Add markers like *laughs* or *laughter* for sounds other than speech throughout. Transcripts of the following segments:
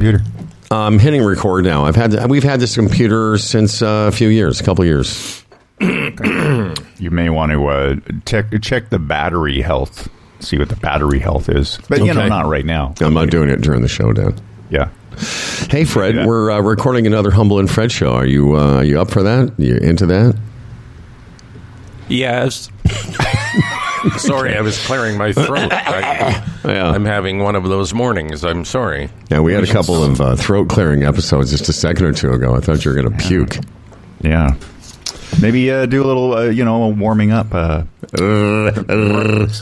computer? I'm hitting record now. I've had we've had this computer since uh, a few years, a couple years. You may want to uh, check check the battery health. See what the battery health is. But you know, Okay. not right now. I'm not doing it during the show, Dan. Yeah. Hey, Fred, Yeah. we're uh, recording another Humble and Fred show. Are you uh, are you up for that? You into that? Yes. *laughs* sorry, I was clearing my throat. *laughs* I, Yeah. I'm having one of those mornings. I'm sorry. Yeah, we had a couple of uh, *laughs* throat clearing episodes just a second or two ago. I thought you were going to puke. Yeah. Maybe uh, do a little, uh, you know, warming up. Uh,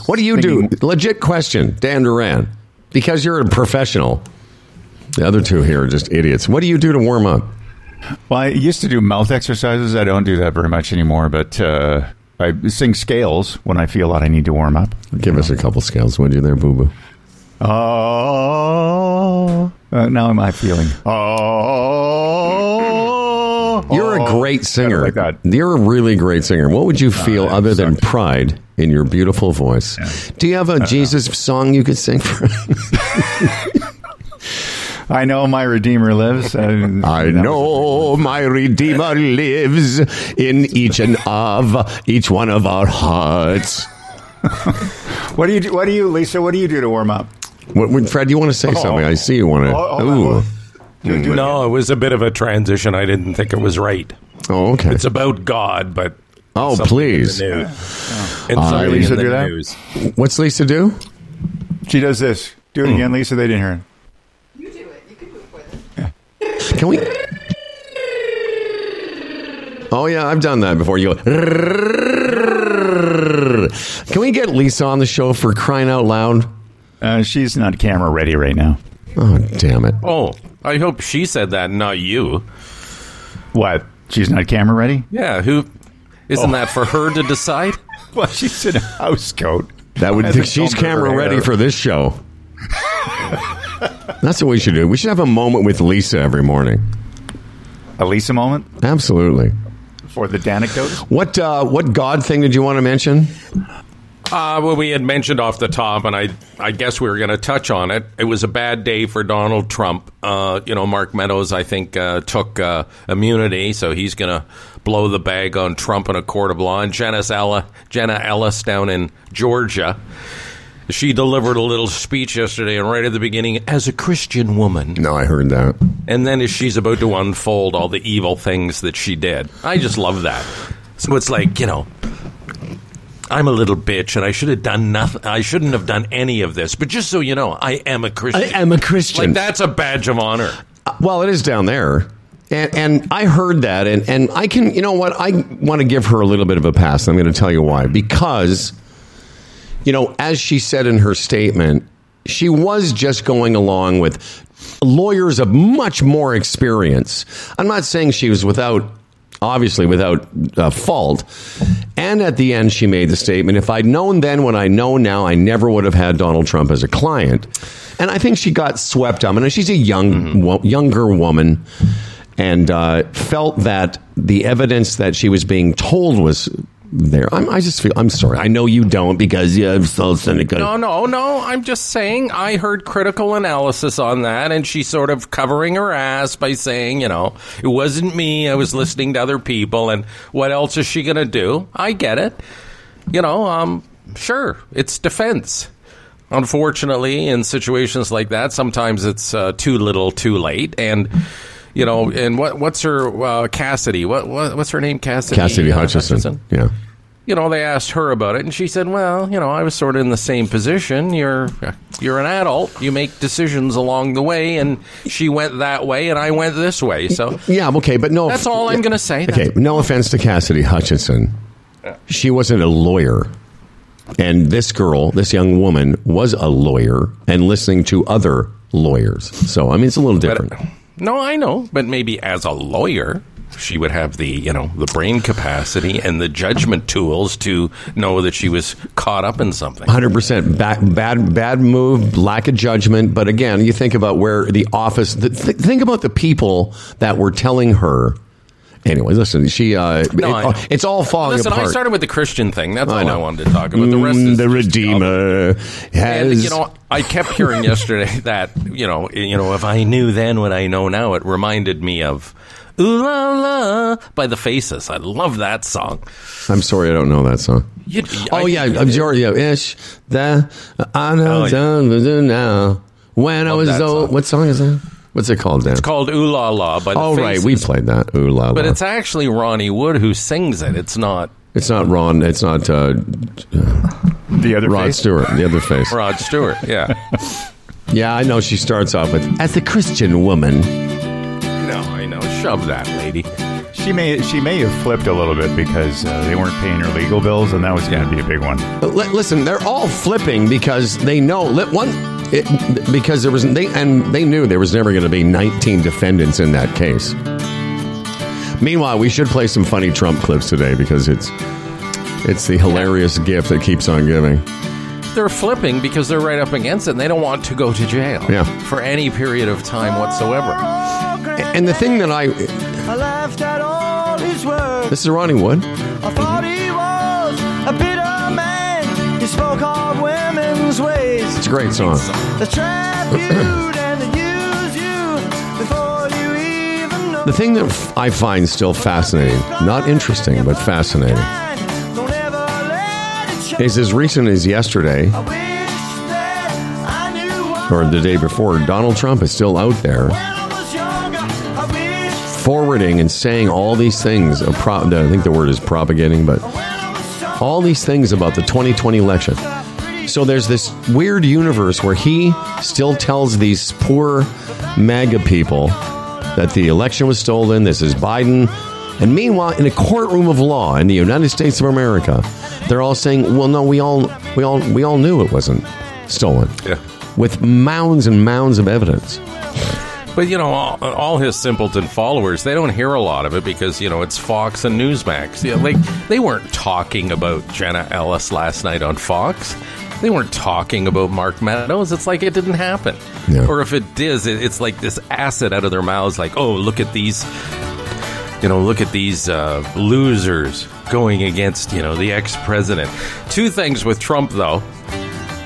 What do you do? Legit question, Dan Duran, because you're a professional. The other two here are just idiots. What do you do to warm up? well, I used to do mouth exercises. I don't do that very much anymore, but uh, I sing scales when I feel that I need to warm up. Give us a couple scales, would you, there, Boo Boo? Oh, uh, now am I feeling? Oh, You're a great singer. like that. You're a really great singer. What would you uh, feel other than pride in your beautiful voice? Do you have a Jesus song you could sing for? *laughs* I know my Redeemer lives. Uh, *laughs* I know my Redeemer lives in each and of each one of our hearts. *laughs* What do you do? What do you, Lisa? What do you do to warm up? What, what- Fred, you want to say something? I see you want to. Oh, oh, Ooh. oh. Do- do No, it was a bit of a transition. I didn't think it was right. Oh, okay. It's about God, but Oh, please. in the news. Uh, And something Lisa in the do that? news. What's Lisa do? She does this. Do it again, Lisa. They didn't hear it. You do it. You can do it for them. Can we? Oh yeah, I've done that before. You go. Can we get Lisa on the show for crying out loud? Uh, she's not camera ready right now. Oh damn it! Oh, I hope she said that, not you. What? She's not camera ready? Yeah, who? Isn't that for her to decide? Well, she's in a house coat. That would she's camera ready for this show. That's what we should do. We should have a moment with Lisa every morning. a Lisa moment Absolutely. for the anecdote. What uh, what God thing did you want to mention? Uh, well, we had mentioned off the top, and I, I guess we were going to touch on it. It was a bad day for Donald Trump. Uh, you know, Mark Meadows, I think, uh, took uh, immunity, so he's going to blow the bag on Trump in a court of law. And Jenna, Ella, Jenna Ellis down in Georgia, she delivered a little speech yesterday, and right at the beginning, as a Christian woman, No, I heard that. and then as she's about to unfold all the evil things that she did. I just love that. So it's like, you know, I'm a little bitch and I should have done nothing. I shouldn't have done any of this. But just so you know, I am a Christian. I am a Christian. Like that's a badge of honor. Uh, well, it is down there. And, and I heard that, and, and I can, you know what? I want to give her a little bit of a pass. I'm going to tell you why. Because, you know, as she said in her statement, she was just going along with lawyers of much more experience. I'm not saying she was without, obviously, without uh, fault. And at the end, she made the statement if I'd known then what I know now, I never would have had Donald Trump as a client. And I think she got swept up. And she's a young, wo- younger woman and uh, felt that the evidence that she was being told was there. I'm, I just feel, I'm sorry. I know you don't because you're so cynical. No, no, no. I'm just saying I heard critical analysis on that, and she's sort of covering her ass by saying, you know, it wasn't me. I was listening to other people, and what else is she going to do? I get it. You know, um, sure, it's defense. Unfortunately, in situations like that, sometimes it's uh, too little, too late, and. You know, and what what's her uh, Cassidy? What, what what's her name? Cassidy. Cassidy uh, Hutchinson. Yeah. you know, they asked her about it, and she said, "Well, you know, I was sort of in the same position. You're you're an adult. You make decisions along the way, and she went that way, and I went this way. So Yeah, okay, but no. that's all I'm going to say. Okay, no offense to Cassidy Hutchinson. She wasn't a lawyer. And this girl, this young woman, was a lawyer and listening to other lawyers. So, I mean, it's a little different. But, no, I know, but maybe as a lawyer, she would have the you know the brain capacity and the judgment tools to know that she was caught up in something. Hundred percent bad, bad, move, lack of judgment. But again, you think about where the office. The, th- think about the people that were telling her Anyway, listen, she. Uh, No, know. it- it's all falling Listen, apart. I started with the Christian thing. That's I all I wanted to talk about. The rest Mm, is the Redeemer And has. you know, I kept hearing yesterday *laughs* that you know, you know, if I knew then what I know now, it reminded me of "Ooh La La" by the Faces. I love that song. I'm sorry, I don't know that song. You, Oh I- yeah, I'm sorry. Yeah, ish. That I know Oh, yeah. now. When I was old. What song is that? What's it called, Dan? It's called "Ooh La La" by the oh right, we played that. Ooh la la. But it's actually Ronnie Wood who sings it. It's not It's not Ron. It's not uh, The other Rod face. Stewart. The other face. *laughs* Rod Stewart. Yeah. Yeah, I know. She starts off with as a Christian woman. no, I know. Shove that lady. She may she may have flipped a little bit because uh, they weren't paying her legal bills, and that was going to be a big one. But li- listen, they're all flipping because they know li- one it, because there was they and they knew there was never going to be 19 defendants in that case. Meanwhile, we should play some funny Trump clips today because it's it's the hilarious gift that keeps on giving. They're flipping because they're right up against it and they don't want to go to jail Yeah. for any period of time whatsoever. And the thing that I I laughed at all his words. this is Ronnie Wood. I thought he was a bitter man. He spoke women's ways. It's a great song. The trap you and the use you before you even know. The thing that f- I find still fascinating, not interesting, but fascinating, Don't ever let it show. is as recent as yesterday I wish that I knew what or the day before, Donald Trump is still out there when I was younger. I wish forwarding and saying all these things. Pro- I think the word is propagating, but when I was young. all these things about the 2020 election. So there's this weird universe where he still tells these poor MAGA people that the election was stolen. This is Biden. And meanwhile, in a courtroom of law in the United States of America, they're all saying, "Well, no, we all, we all, we all knew it wasn't stolen." Yeah. With mounds and mounds of evidence. But you know, all, all his simpleton followers, they don't hear a lot of it because you know it's Fox and Newsmax. Yeah, like they weren't talking about Jenna Ellis last night on Fox. They weren't talking about Mark Meadows. It's like it didn't happen. Yeah. Or if it is, it, it's like this acid out of their mouths. Like, oh, look at these. You know, look at these uh, losers going against you know the ex-president. Two things with Trump though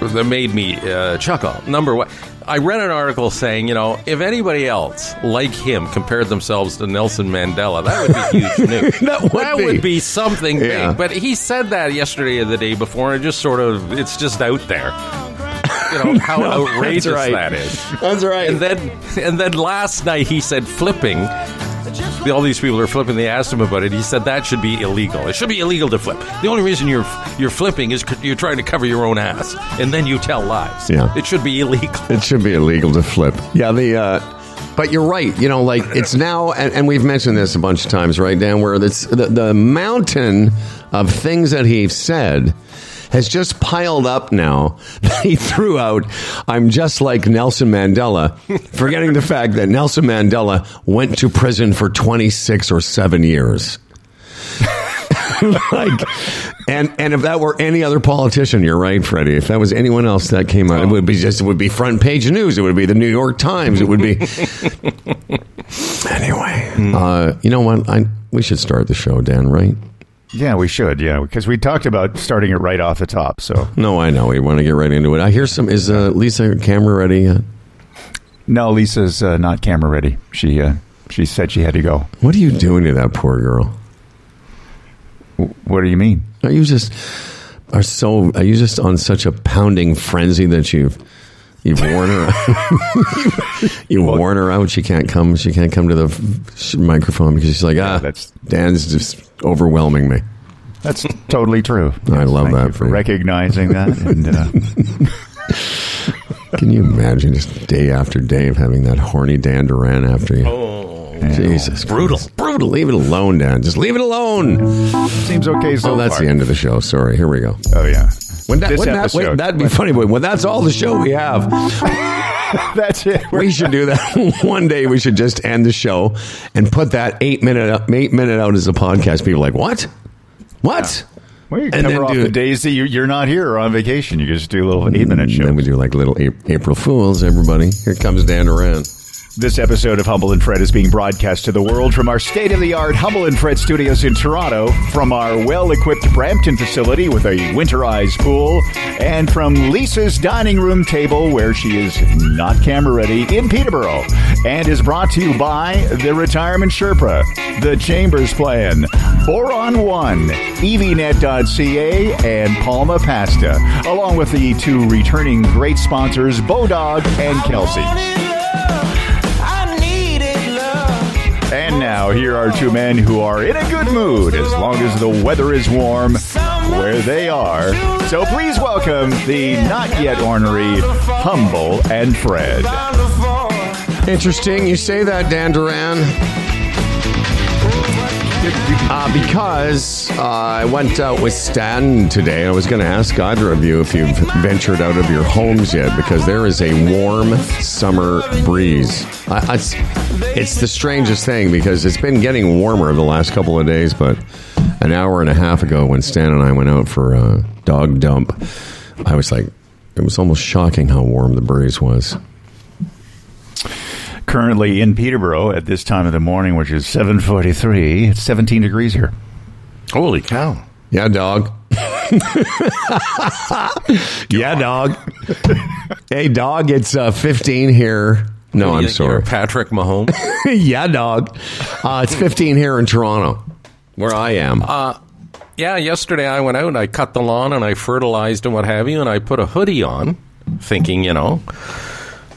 that made me uh, chuckle. Number one, I read an article saying, you know, if anybody else like him compared themselves to Nelson Mandela, that would be *laughs* huge news. That would be. something Yeah. big. But he said that yesterday or the day before, and it just sort of, it's just out there. You know *laughs* how outrageous right. that is. That's right. And then, and then last night he said flipping. All these people are flipping. They asked him about it. He said that should be illegal. It should be illegal to flip. The only reason you're you're flipping is you're trying to cover your own ass, and then you tell lies. Yeah. it should be illegal. It should be illegal to flip. Yeah, the. Uh, but you're right. You know, like it's now, and, and we've mentioned this a bunch of times, right, Dan? Where it's the, the mountain of things that he said has just piled up now. *laughs* he threw out, "I'm just like Nelson Mandela," *laughs* forgetting the fact that Nelson Mandela went to prison for 26 or seven years. *laughs* like, and and if that were any other politician, you're right, Freddie. If that was anyone else that came out, it would be just it would be front page news. It would be the New York Times. It would be anyway. Uh, you know what? I we should start the show, Dan. Right? Yeah, we should. Yeah, because we talked about starting it right off the top. So No, I know. We want to get right into it. I hear some. Is uh, Lisa camera ready yet? no, Lisa's uh, not camera ready. She uh, she said she had to go. What are you doing to that poor girl? W- What do you mean? Are you just are so? Are you just on such a pounding frenzy that you've you've worn her? *laughs* you worn her out. She can't come. She can't come to the f- microphone because she's like, ah, that's- Dan's just overwhelming me. That's totally true. I love Thank that you for for you. recognizing that. And uh, *laughs* Can you imagine just day after day of having that horny Dan Duran after you? Oh, Jesus, brutal. Christ. brutal. Leave it alone, Dan. Just leave it alone. seems okay so Oh, that's far. the end of the show. Sorry. Here we go. Oh yeah. When that, wouldn't that, wait, that'd be funny, but when that's all the show we have. *laughs* That's it. We should do that *laughs* one day. We should just end the show and put that eight minute up, eight minute out as a podcast. People are like what? What? Well, you And then cover off do the days that you- you're not here or on vacation. You just do a little eight minute mm, show. then we do like little April Fools. Everybody, here comes Dan Duran. This episode of Humble and Fred is being broadcast to the world from our state of the art Humble and Fred studios in Toronto, from our well equipped Brampton facility with a winterized pool, and from Lisa's dining room table where she is not camera ready in Peterborough, and is brought to you by the Retirement Sherpa, the Chambers Plan, Boron One, EVNet.ca, and Palma Pasta, along with the two returning great sponsors, Bodog and Kelsey. Now, here are two men who are in a good mood as long as the weather is warm where they are. So please welcome the not yet ornery, Humble and Fred. Interesting. You say that, Dan Duran. Uh, because uh, I went out with Stan today. I was going to ask either of you if you've ventured out of your homes yet, because there is a warm summer breeze. It's, it's the strangest thing because it's been getting warmer the last couple of days, but an hour and a half ago when Stan and I went out for a dog dump, I was like, it was almost shocking how warm the breeze was. Currently in Peterborough at this time of the morning, which is 7:43, it's 17 degrees here. Holy cow. Yeah, dog. *laughs* yeah, dog. *laughs* hey, dog, it's uh, 15 here. No, I'm You're sorry. Patrick Mahomes. *laughs* yeah, dog. Uh, it's 15 here in Toronto, where I am. yeah, yesterday I went out and I cut the lawn and I fertilized and what have you, and I put a hoodie on, thinking, you know,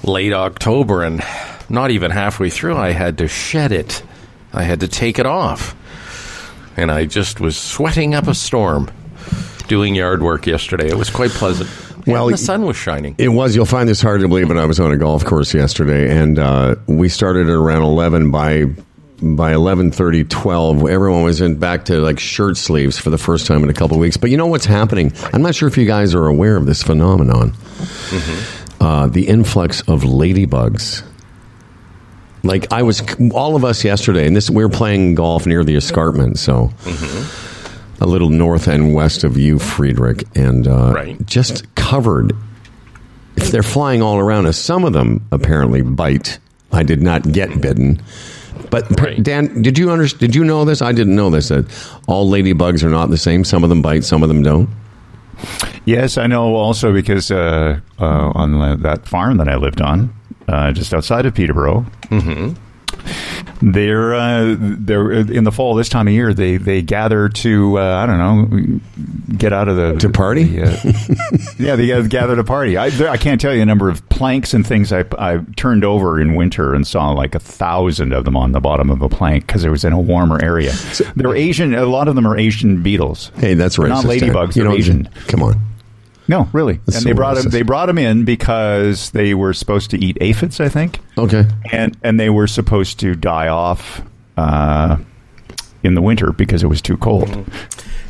late October, and not even halfway through, I had to shed it. I had to take it off. And I just was sweating up a storm doing yard work yesterday. It was quite pleasant. Well, and the sun was shining. It was. You'll find this hard to believe, but I was on a golf course yesterday, and uh, we started at around eleven. By by 11.30, 12, everyone was in back to like shirt sleeves for the first time in a couple of weeks. But you know what's happening? I'm not sure if you guys are aware of this phenomenon. Uh, the influx of ladybugs. Like I was, all of us yesterday, and this we were playing golf near the escarpment, so a little north and west of you, Friedrich, and uh, Right. just covered. If they're flying all around us, some of them apparently bite. I did not get bitten, but Right. Dan, did you understand? Did you know this? I didn't know this. That all ladybugs are not the same. Some of them bite, some of them don't. Yes, I know also because uh, uh, on that farm that I lived on, uh, just outside of Peterborough, they're uh, they're in the fall this time of year. They they gather to uh, I don't know get out of the To party? the, uh, *laughs* yeah, they gather- to party. I there, I can't tell you the number of planks and things I I turned over in winter and saw like a thousand of them on the bottom of a plank because it was in a warmer area. They're Asian. A lot of them are Asian beetles. Hey, that's They're. Not ladybugs. You They're know, Asian. Come on. No, really. That's and so they brought racist. him. They brought him in because they were supposed to eat aphids, I think, Okay. and and they were supposed to die off uh, in the winter because it was too cold.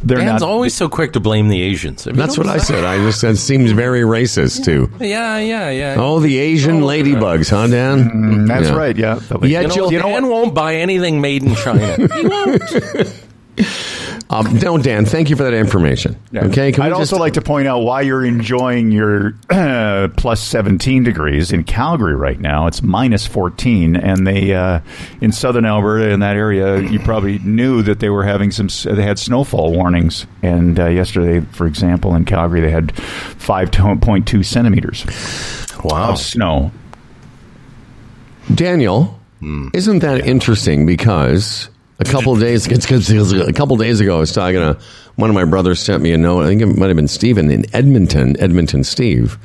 They're Dan's not. always so quick to blame the Asians. Have you That's what I said. I just said seems very racist too. Yeah, yeah, yeah. Oh, the Asian ladybugs, huh, Dan? Mm, that's Yeah. right. Yeah. The- Yet you know, you'll- Dan won't buy anything made in China. he *laughs* won't. *laughs* *laughs* Um, no, Dan. Thank you for that information. Yeah. Okay. Can I'd we also just- like to point out why you're enjoying your uh, *clears throat* plus 17 degrees in Calgary right now. It's minus 14, and they uh, in southern Alberta in that area, you probably knew that they were having some. They had snowfall warnings, and uh, yesterday, for example, in Calgary, they had 5.2 centimeters Wow. of snow. Daniel, isn't that interesting? Because a couple days, a couple days ago, I was talking to one of my brothers. Sent me a note. I think it might have been Stephen in Edmonton, Edmonton, Steve,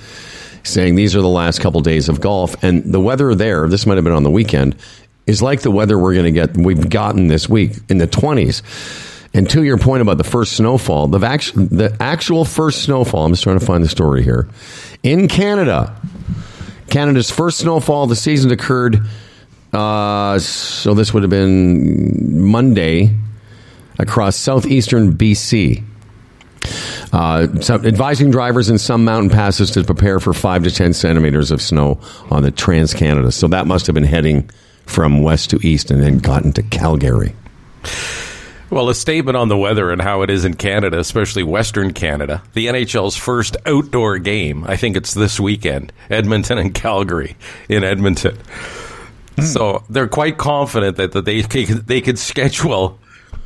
saying these are the last couple days of golf, and the weather there. This might have been on the weekend. Is like the weather we're going to get. We've gotten this week in the twenties. And to your point about the first snowfall, the, act- the actual first snowfall. I'm just trying to find the story here in Canada. Canada's first snowfall of the season occurred. Uh, so this would have been Monday across southeastern BC. Uh, so advising drivers in some mountain passes to prepare for five to ten centimeters of snow on the Trans Canada. So that must have been heading from west to east and then gotten to Calgary. Well, a statement on the weather and how it is in Canada, especially Western Canada. The NHL's first outdoor game, I think it's this weekend, Edmonton and Calgary in Edmonton. So they're quite confident that, that they could, they could schedule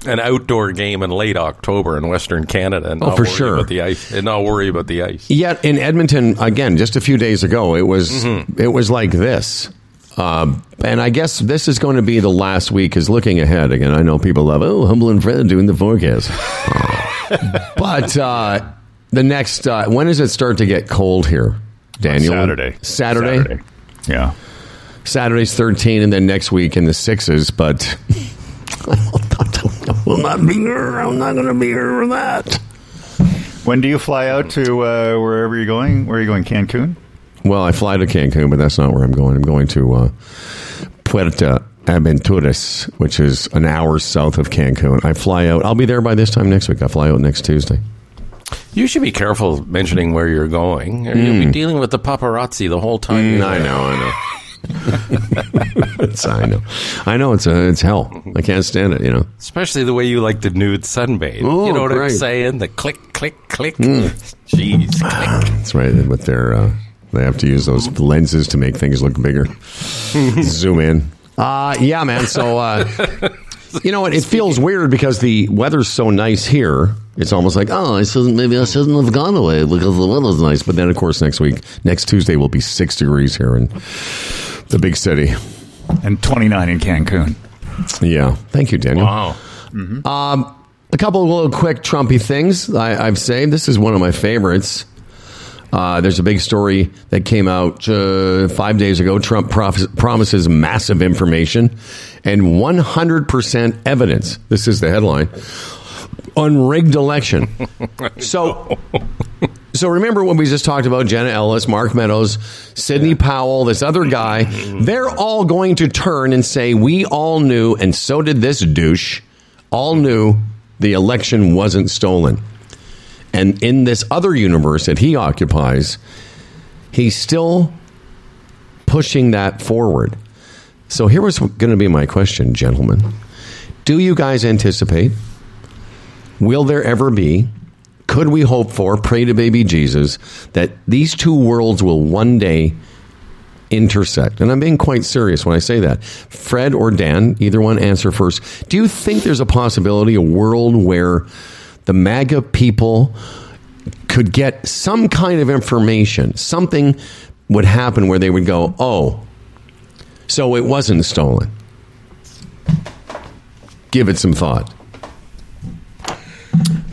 an outdoor game in late October in Western Canada and Oh, not for worry sure. about the ice and not worry about the ice. Yet in Edmonton, again, just a few days ago, it was Mm-hmm. it was like this. Um, and I guess this is going to be the last week. Is looking ahead again. I know people love oh humble and Fred doing the forecast, *laughs* but uh, the next uh, when does it start to get cold here, Daniel? Saturday. Saturday. Yeah. Saturday's thirteen, and then next week in the sixes. But I *laughs* will not be here. I'm not going to be here for that. When do you fly out to uh, wherever you're going? Where are you going? Cancun? Well, I fly to Cancun, but that's not where I'm going. I'm going to uh, Puerto Aventuras, which is an hour south of Cancun. I fly out. I'll be there by this time next week. I fly out next Tuesday. You should be careful mentioning where you're going. or You'll be dealing with the paparazzi the whole time. Mm, I know, I know. It's, I know, I know. It's a, it's hell. I can't stand it. You know. Especially the way you like the nude sunbathe. Oh, you know what I'm saying? The click, click, click. Mm. Jeez, click. That's right. With their, uh, they have to use those lenses to make things look bigger. *laughs* Zoom in. Uh, yeah, man. So, uh, *laughs* you know what? It feels weird because the weather's so nice here. It's almost like, oh, I shouldn't, maybe I shouldn't have gone away because the weather's nice. But then, of course, next week, next Tuesday will be six degrees here in the big city. And 29 in Cancun. Yeah. Thank you, Daniel. Wow. Um, a couple of little quick Trumpy things I, I've saved. This is one of my favorites. Uh, there's a big story that came out uh, five days ago. Trump prof- promises massive information and 100% evidence. This is the headline on rigged election. *laughs* so, so remember when we just talked about Jenna Ellis, Mark Meadows, Sidney Powell, this other guy? Mm-hmm. They're all going to turn and say, "We all knew, and so did this douche. All knew the election wasn't stolen." And in this other universe that he occupies, he's still pushing that forward. So here was going to be my question, gentlemen. Do you guys anticipate? Will there ever be? Could we hope for, pray to baby Jesus, that these two worlds will one day intersect? And I'm being quite serious when I say that. Fred or Dan, either one answer first. Do you think there's a possibility, a world where the MAGA people could get some kind of information, something would happen where they would go, oh, so it wasn't stolen? Give it some thought.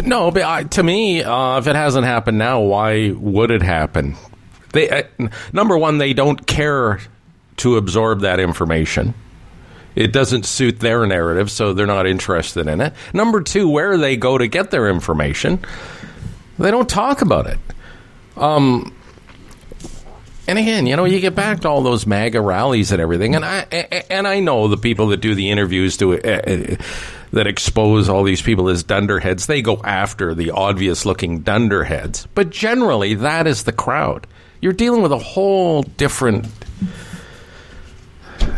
No, but I, to me, uh, if it hasn't happened now, why would it happen? They uh, number one, they don't care to absorb that information. It doesn't suit their narrative, so they're not interested in it. Number two, where they go to get their information, they don't talk about it. Um, and again, you know, you get back to all those MAGA rallies and everything, and I and I know the people that do the interviews do uh, uh, that expose all these people as dunderheads. They go after the obvious looking dunderheads, but generally, that is the crowd. You're dealing with a whole different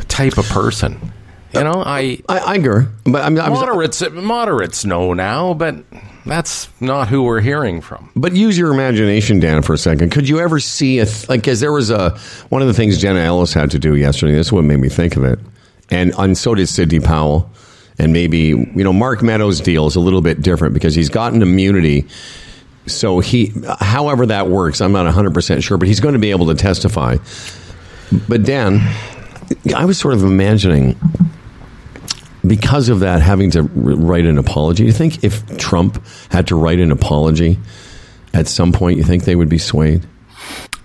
type of person. You know, I I, I agree, but I'm, I'm moderates moderates know now, but that's not who we're hearing from. But use your imagination, Dan, for a second. Could you ever see a th- like? Because there was a one of the things Jenna Ellis had to do yesterday. This is what made me think of it, and and so did Sidney Powell, and maybe you know Mark Meadows' deal is a little bit different because he's gotten immunity. So he, however that works, I'm not 100 percent sure, but he's going to be able to testify. But Dan, I was sort of imagining because of that having to write an apology. You think if Trump had to write an apology at some point, you think they would be swayed?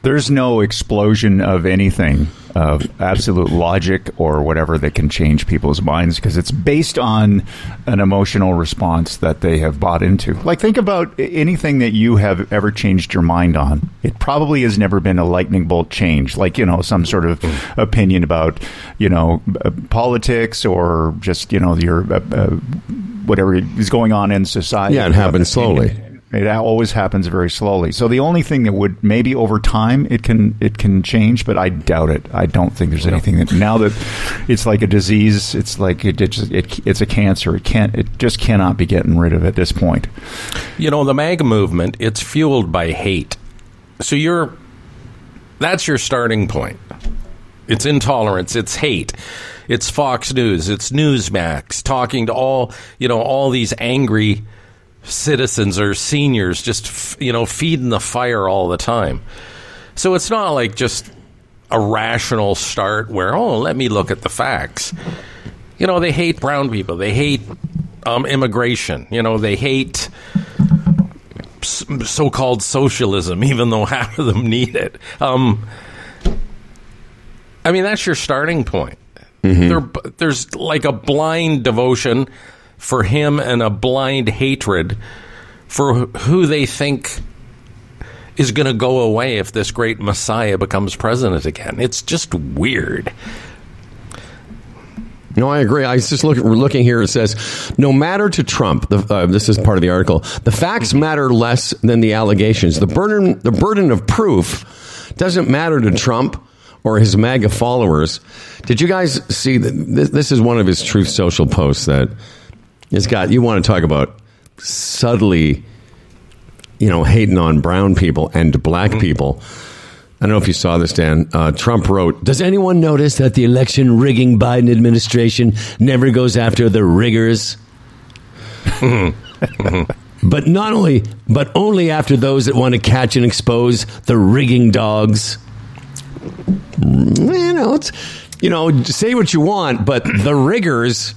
There's no explosion of anything of absolute logic or whatever that can change people's minds because it's based on an emotional response that they have bought into. Like, think about anything that you have ever changed your mind on. It probably has never been a lightning bolt change, like, you know, some sort of opinion about, you know, uh, politics or just, you know, your uh, uh, whatever is going on in society. Yeah, it happens slowly. It always happens very slowly. So the only thing that would maybe over time it can it can change, but I doubt it. I don't think there's anything that now that it's like a disease. It's like it, it, just, it it's a cancer. It can't. It just cannot be getting rid of at this point. You know, the MAGA movement, it's fueled by hate. So you're that's your starting point. It's intolerance. It's hate. It's Fox News. It's Newsmax talking to all you know all these angry citizens or seniors, just you know feeding the fire all the time. So it's not like just a rational start where oh let me look at the facts. You know they hate brown people. They hate um, immigration. You know they hate so-called socialism, *laughs* even though half of them need it. Um, I mean, that's your starting point. There, there's like a blind devotion for him and a blind hatred for who they think is going to go away if this great Messiah becomes president again. It's just weird. No, I agree. I was just look, looking here. It says, no matter to Trump, the, uh, this is part of the article. The facts matter less than the allegations. The burden, the burden of proof doesn't matter to Trump or his MAGA followers. Did you guys see that? This, this is one of his Truth Social posts that has got. You want to talk about subtly, you know, hating on brown people and black mm. people. I don't know if you saw this, Dan. Uh, Trump wrote, Does anyone notice that the election rigging Biden administration never goes after the riggers? Mm-hmm. *laughs* Mm-hmm. but not only, but only after those that want to catch and expose the rigging dogs. Mm, you know, it's, you know, say what you want, but the riggers,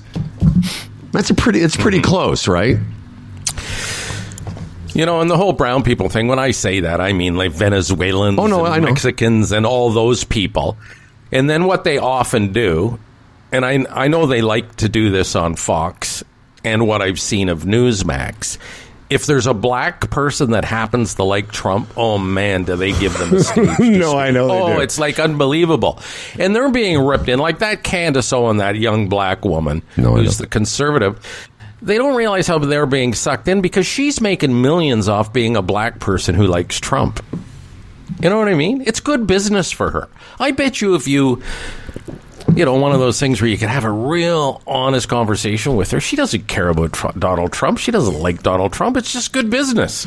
that's a pretty, it's pretty mm-hmm. close, right? You know, and the whole brown people thing, when I say that, I mean like Venezuelans Oh, no, and. Mexicans and all those people. And then what they often do, and I, I know they like to do this on Fox and what I've seen of Newsmax. If there's a black person that happens to like Trump, oh man, do they give them a *laughs* stage? No. I know they Oh, it's like unbelievable, and they're being ripped in like that Candace Owen, that young black woman No, who's the conservative. They don't realize how they're being sucked in because she's making millions off being a black person who likes Trump. You know what I mean? It's good business for her. I bet you if you, you know, one of those things where you can have a real honest conversation with her, she doesn't care about Tr- Donald Trump. She doesn't like Donald Trump. It's just good business.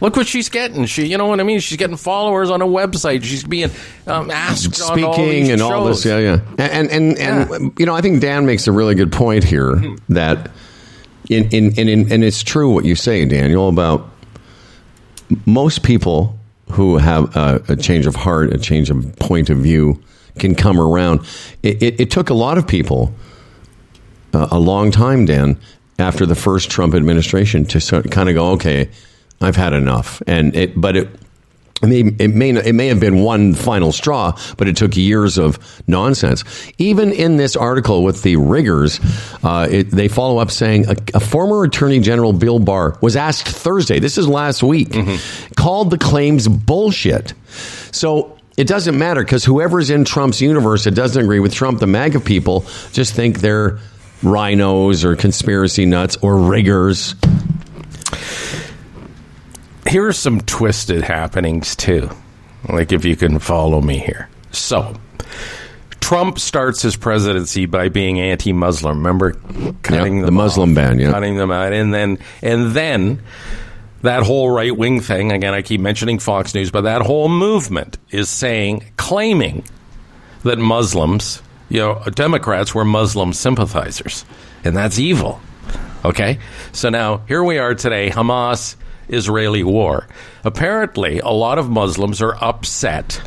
Look what she's getting. She, you know what I mean? She's getting followers on a website. She's being um, asked on all speaking these and all this. Yeah, yeah. And and and, Yeah. you know, I think Dan makes a really good point here that in in, in in and it's true what you say, Daniel, about most people who have a, a change of heart, a change of point of view, can come around. It, it, it took a lot of people uh, a long time, Dan, after the first Trump administration to sort kind of go, okay, I've had enough. And it, but it, it may, it may it may have been one final straw, but it took years of nonsense. Even in this article with the riggers, uh, it, they follow up saying a, a former Attorney General Bill Barr was asked Thursday. This is last week. Called the claims bullshit. So it doesn't matter because whoever's in Trump's universe that doesn't agree with Trump, the MAGA people just think they're RINOs or conspiracy nuts or riggers. Here are some twisted happenings too. Like if you can follow me here. So, Trump starts his presidency by being anti-Muslim. Remember cutting Yep, the Muslim ban, yeah. cutting them out, and then and then that whole right wing thing. Again, I keep mentioning Fox News, but that whole movement is saying, claiming that Muslims, you know, Democrats were Muslim sympathizers, and that's evil. Okay, so now here we are today, Hamas Israeli war. Apparently, a lot of Muslims are upset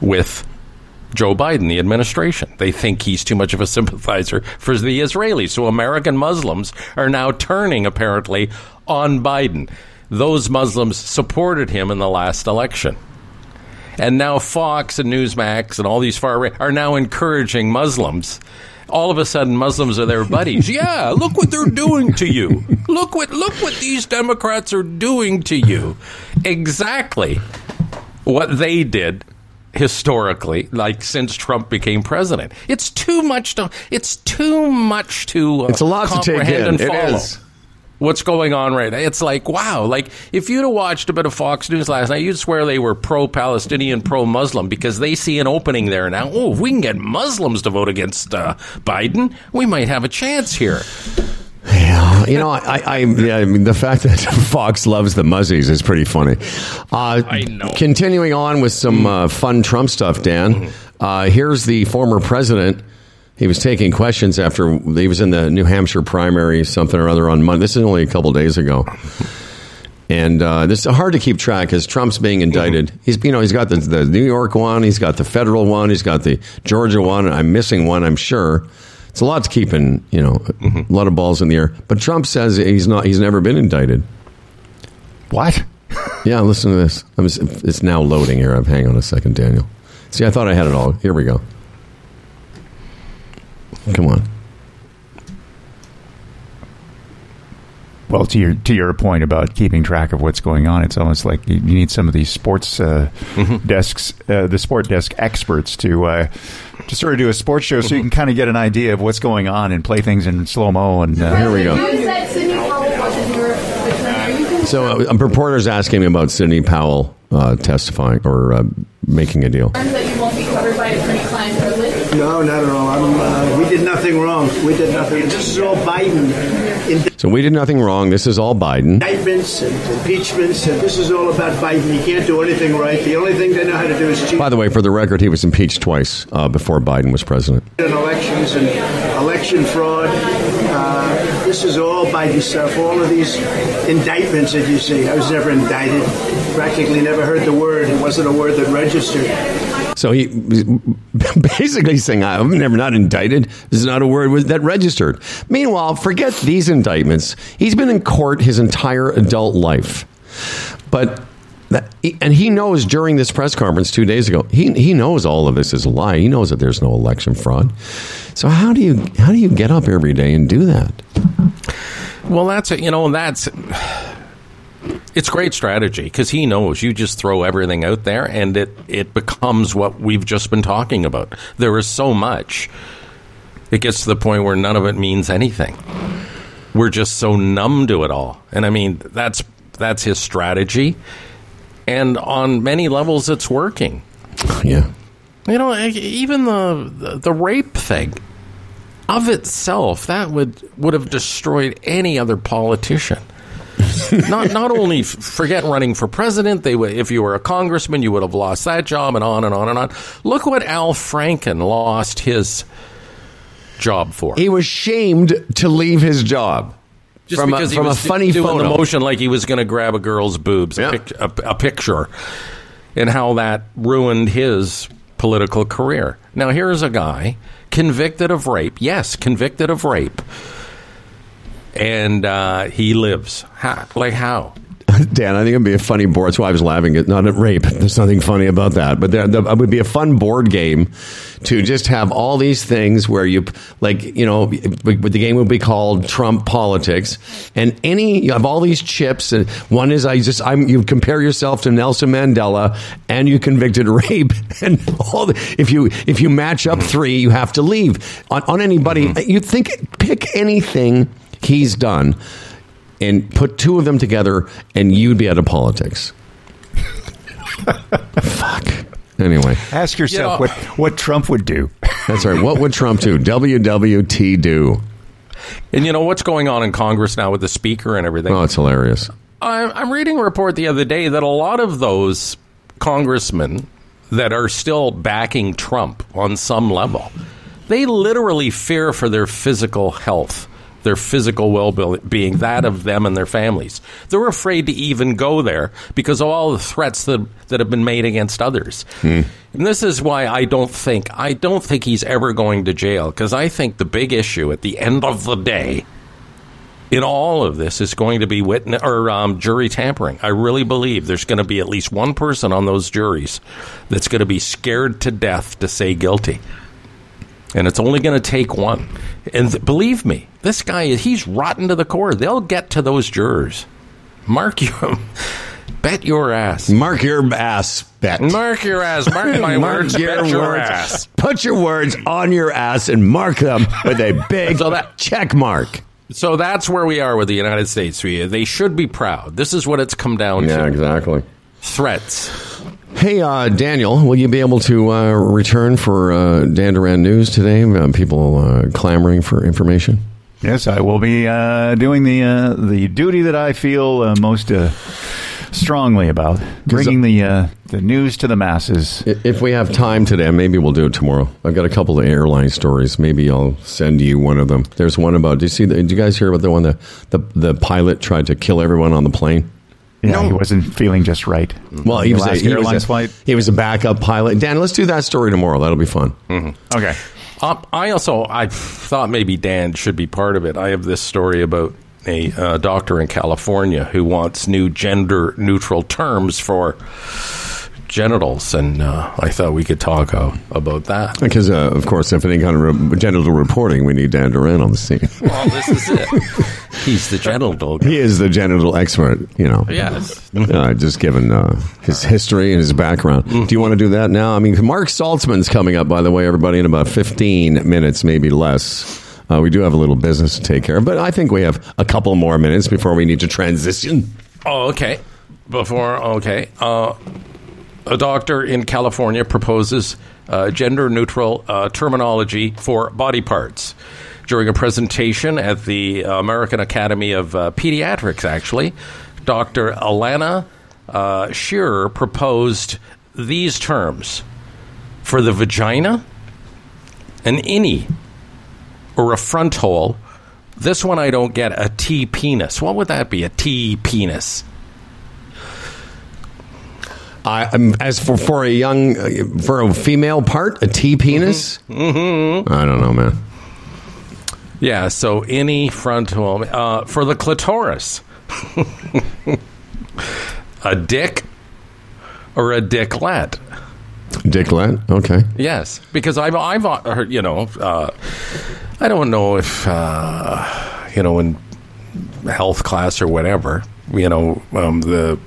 with Joe Biden, the administration. They think he's too much of a *laughs* sympathizer for the Israelis. So American Muslims are now turning, apparently, on Biden. Those Muslims supported him in the last election. And now Fox and Newsmax and all these far right are now encouraging Muslims. All of a sudden, Muslims are their buddies. *laughs* yeah, look what they're doing to you. Look what look what these Democrats are doing to you. Exactly what they did historically, like since Trump became president. It's too much to. It's too much to. Uh, It's a lot to take in. and It follow is. What's going on right now. It's like, wow. Like, if you'd have watched a bit of Fox News last night, you'd swear they were pro Palestinian, pro Muslim because they see an opening there now. Oh, if we can get Muslims to vote against uh, Biden, we might have a chance here. Yeah, you know, I, I, yeah, I mean, the fact that *laughs* Fox loves the Muzzies is pretty funny. Uh, I know. Continuing on with some uh, fun Trump stuff, Dan. Uh, here's the former president. He was taking questions after he was in the New Hampshire primary, something or other on Monday. This is only a couple days ago. And uh, this is hard to keep track because Trump's being indicted. He's you know he's got the, the New York one, he's got the federal one, he's got the Georgia one. I'm missing one, I'm sure. It's a lot to keep in, you know, a lot of balls in the air. But Trump says he's not. He's never been indicted. What? *laughs* Yeah, listen to this. I'm, it's now loading here. I've hang on a second, Daniel. See, I thought I had it all. Here we go. Come on. Well, to your to your point about keeping track of what's going on, it's almost like you, you need some of these sports uh, desks, uh, the sport desk experts to uh, to sort of do a sports show, so you can kind of get an idea of what's going on and play things in slow mo. And uh, Here we go. You said Sidney Powell wasn't your attorney. Are you concerned So, uh, a reporter's asking me about Sidney Powell uh, testifying or uh, making a deal. that you won't be covered by attorney-client privilege? No, not at all. I'm, uh, we did nothing wrong. We did nothing. This is all Biden So, we did nothing wrong. This is all Biden. indictments and impeachments, and this is all about Biden. He can't do anything right. The only thing they know how to do is cheat By the way, for the record, he was impeached twice uh, before Biden was president. in elections and election fraud. Uh, this is all Biden stuff. All of these indictments that you see. I was never indicted. Practically never heard the word. It wasn't a word that registered. So he *laughs* basically saying, "I'm never not indicted. This is not a word that registered." Meanwhile, forget these indictments. He's been in court his entire adult life, but. That, and he knows during this press conference two days ago, he he knows all of this is a lie. He knows that there's no election fraud. So how do you how do you get up every day and do that? Well, that's. You know, that's it's great strategy because he knows you just throw everything out there and it it becomes what we've just been talking about. There is so much. It gets to the point where none of it means anything. We're just so numb to it all. And I mean, that's that's his strategy. And on many levels it's working. *sighs* Yeah, You know, even the, the the rape thing of itself that would would have destroyed any other politician. Not not only f- forget running for president, they would if you were a congressman, you would have lost that job, and on and on and on. Look what Al Franken lost his job for. he was shamed to leave his job Just from because a, he from a funny doing photo. the motion like he was going to grab a girl's boobs, Yeah. a, pic- a, a picture, and how that ruined his political career. Now here's a guy convicted of rape. Yes, convicted of rape, and uh, he lives. How, like how? *laughs* Dan, I think it'd be a funny board. That's why I was laughing. At, not at rape. There's nothing funny about that. But there, there it would be a fun board game to just have all these things where you, like, you know, the game would be called Trump politics, and any you have all these chips. And one is I just I'm you compare yourself to Nelson Mandela, and you convicted *laughs* rape, and all. The, if you if you match up three, you have to leave on, on anybody. You think pick anything he's done and put two of them together, and you'd be out of politics. *laughs* Fuck. Anyway, ask yourself You what know- what Trump would do. that's right. What would Trump do? *laughs* WWT do? And you know what's going on in Congress now with the speaker and everything. Oh, it's hilarious. I'm, I'm reading a report the other day that a lot of those congressmen that are still backing Trump on some level, they literally fear for their physical health, their physical well-being, that of them and their families. They're afraid to even go there because of all the threats that that have been made against others. And this is why I don't think I don't think he's ever going to jail because I think the big issue at the end of the day in all of this is going to be witness or um, jury tampering. I really believe there's going to be at least one person on those juries that's going to be scared to death to say guilty. And it's only going to take one. And th- believe me, this guy he's rotten to the core. They'll get to those jurors. Mark you *laughs* bet your ass. Mark your ass bet. Mark your ass. Mark *laughs* my words. Bet your ass. Put your words on your ass and mark them with a *laughs* big So that- check mark. So that's where we are with the United States. We- They should be proud. This is what it's come down Yeah, to. Yeah, exactly. Threats. Hey, uh, Daniel, will you be able to uh, return for uh, Dan Duran News today? Uh, people uh, clamoring for information. Yes, I will be uh, doing the uh, the duty that I feel uh, most uh, strongly about bringing the uh, the news to the masses. If we have time today, maybe we'll do it tomorrow. I've got a couple of airline stories. Maybe I'll send you one of them. There's one about. Did you see? The, did you guys hear about the one that the the pilot tried to kill everyone on the plane? Yeah, he wasn't feeling just right. Well, he was, a, Alaska he, was a, he was a backup pilot. Dan, let's do that story tomorrow. That'll be fun. Okay. Um, I also I thought maybe Dan should be part of it. I have this story about a uh, doctor in California who wants new gender neutral terms for genitals, and uh, I thought we could talk uh, about that. Because, uh, of course, if any kind of re- genital reporting, we need Dan Duran on the scene. Well, this is it. *laughs* He's the genital guy. he is the genital expert, you know. Yes. Uh, just given uh, his history and his background. Do you want to do that now? I mean, Marc Saltzman's coming up, by the way, everybody, in about 15 minutes, maybe less. Uh, we do have a little business to take care of, but I think we have a couple more minutes before we need to transition. Oh, okay. Before, okay. Uh, a doctor in California proposes uh, gender neutral uh, terminology for body parts. During a presentation at the American Academy of uh, Pediatrics, actually, Dr. Alana uh, Shearer proposed these terms for the vagina, an innie, or a front hole. This one I don't get a T penis. What would that be? A T penis. I, um, as for for a young uh, for a female part, a T penis. Mm-hmm. I don't know, man. Yeah, so any frontal uh, for the clitoris, *laughs* a dick or a dicklet. Dicklet. Okay. Yes, because I've I've heard you know uh, I don't know if uh, you know in health class or whatever you know um, the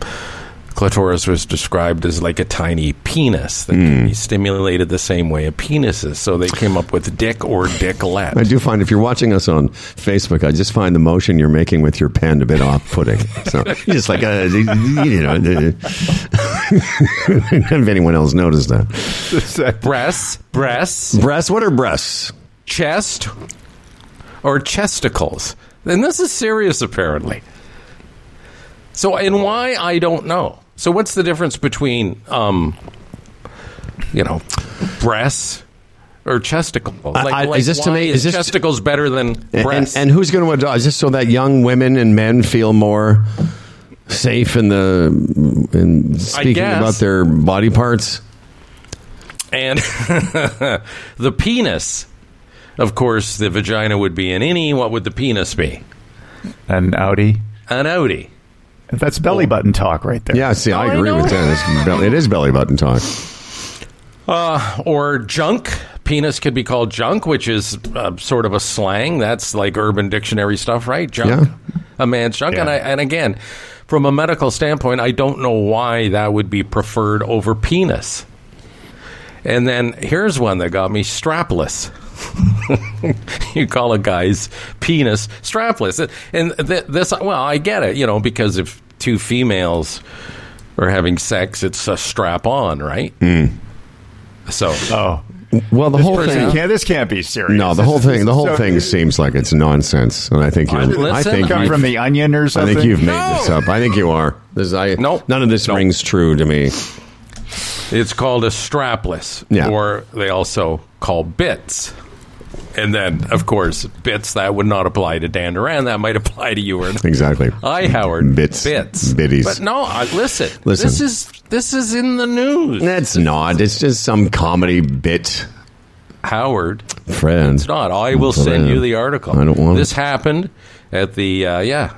clitoris was described as like a tiny penis that can be stimulated the same way a penis is. So they came up with dick or dicklet. I do find if you're watching us on Facebook, I just find the motion you're making with your pen a bit off-putting. So *laughs* just like uh, you know, *laughs* if anyone else noticed that. *laughs* breasts, breasts, Breasts. What are breasts? chest, or chesticles. And this is serious, apparently. So, and why I don't know. So, what's the difference between, um, you know, breasts or chesticles? Like, I- like is this to me- Is is this- chesticles better than And, breasts? and who's going to adopt? Is this so that young women and men feel more safe in the in speaking about their body parts? And *laughs* the penis, of course, the vagina would be an innie. What would the penis be? An Audi. An outie. That's belly button talk right there. Yeah, see, I I agree know. with that. It's belly, it is belly button talk. or junk. Penis could be called junk, which is uh, sort of a slang. That's like Urban Dictionary stuff, right? Junk, Yeah. a man's junk. And, I, and again, from a medical standpoint, I don't know why that would be preferred over penis. And then here's one that got me strapless. *laughs* you call a guy's penis strapless, and th- this. Well, I get it, you know, because if two females are having sex, it's a strap on, right? Mm. So, Oh, Well, the whole thing. can't, this can't be serious. No, the This whole is- thing. The whole so- thing seems like it's nonsense, and I think you're. Listen, I think Come you- from the Onion or I something. think you've made No. this up. I think you are. This, I, Nope. None of this Nope. rings true to me. It's called a strapless, Yeah. or they also call bits. And then, of course, bits that would not apply to Dan Duran. That might apply to you or Exactly. I, Howard. Bits. bits, Biddies. But no, I, listen, Listen. This is this is in the news. That's not. It's just some comedy bit, Howard, friend. it's not. I will send you the article. I don't want This it. happened at the uh, yeah